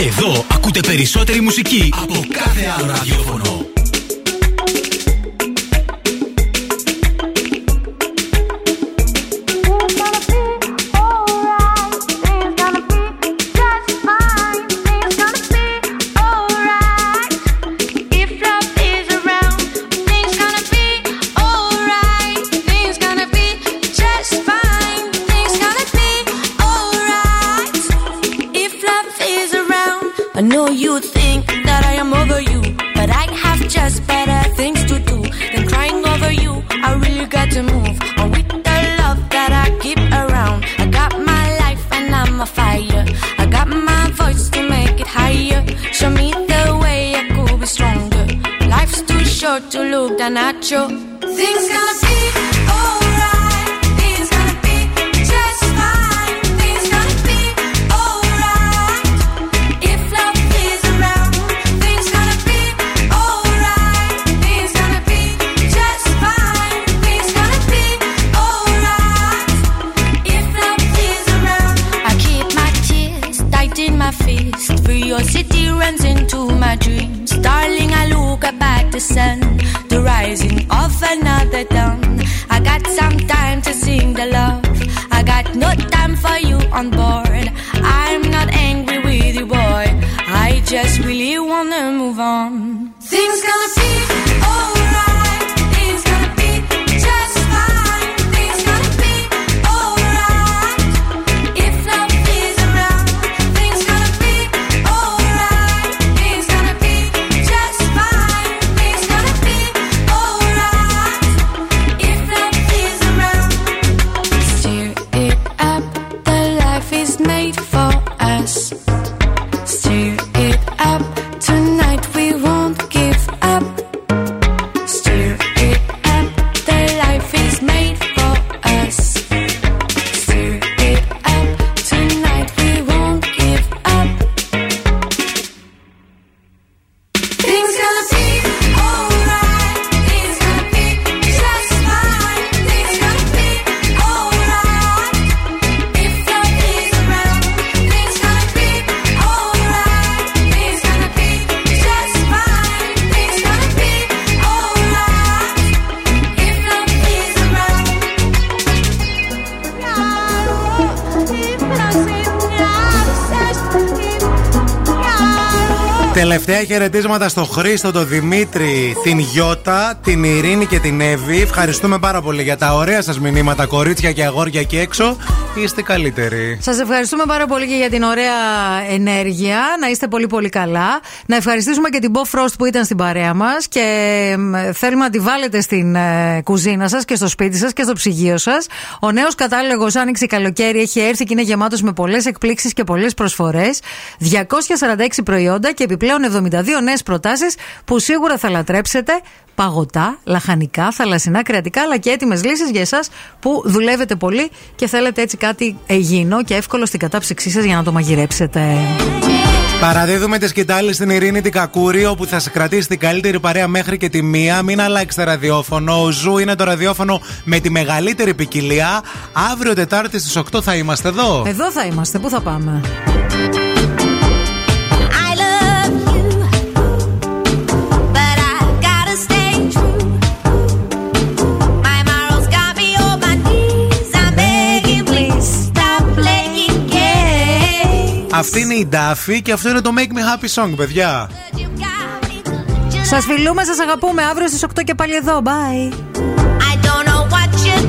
Εδώ ακούτε περισσότερη μουσική από κάθε άλλο ραδιόφωνο. 就。Τελευταία χαιρετίσματα στο Χρήστο, τον Δημήτρη, την Γιώτα, την Ειρήνη και την Εύη. Ευχαριστούμε πάρα πολύ για τα ωραία σας μηνύματα, κορίτσια και αγόρια εκεί έξω. Είστε καλύτεροι. Σας ευχαριστούμε πάρα πολύ και για την ωραία ενέργεια. Να είστε πολύ πολύ καλά. Να ευχαριστήσουμε και την Bo Frost που ήταν στην παρέα μας και μ, θέλουμε να τη βάλετε στην ε, κουζίνα σας και στο σπίτι σας και στο ψυγείο σας. Ο νέος κατάλογος Άνοιξη Καλοκαίρι έχει έρθει και είναι γεμάτος με πολλές εκπλήξεις και πολλές προσφορές. 246 προϊόντα και επιπλέον 72 νέες προτάσεις που σίγουρα θα λατρέψετε. Παγωτά, λαχανικά, θαλασσινά, κρεατικά αλλά και έτοιμες λύσεις για εσάς που δουλεύετε πολύ και θέλετε έτσι κάτι υγιεινό και εύκολο στην κατάψυξή σας για να το μαγειρέψετε. Παραδίδουμε τη σκυτάλη στην Ειρήνη την Κακούρη, όπου θα σε κρατήσει την καλύτερη παρέα μέχρι και τη μία. Μην αλλάξετε ραδιόφωνο. Ο Zoo είναι το ραδιόφωνο με τη μεγαλύτερη ποικιλία. Αύριο Τετάρτη στις 8 θα είμαστε εδώ. Εδώ θα είμαστε, πού θα πάμε; Αυτή είναι η Ντάφη και αυτό είναι το Make Me Happy Song, παιδιά. Σας φιλούμε, σας αγαπούμε. Αύριο στις 8 και πάλι εδώ. Bye. I don't know what you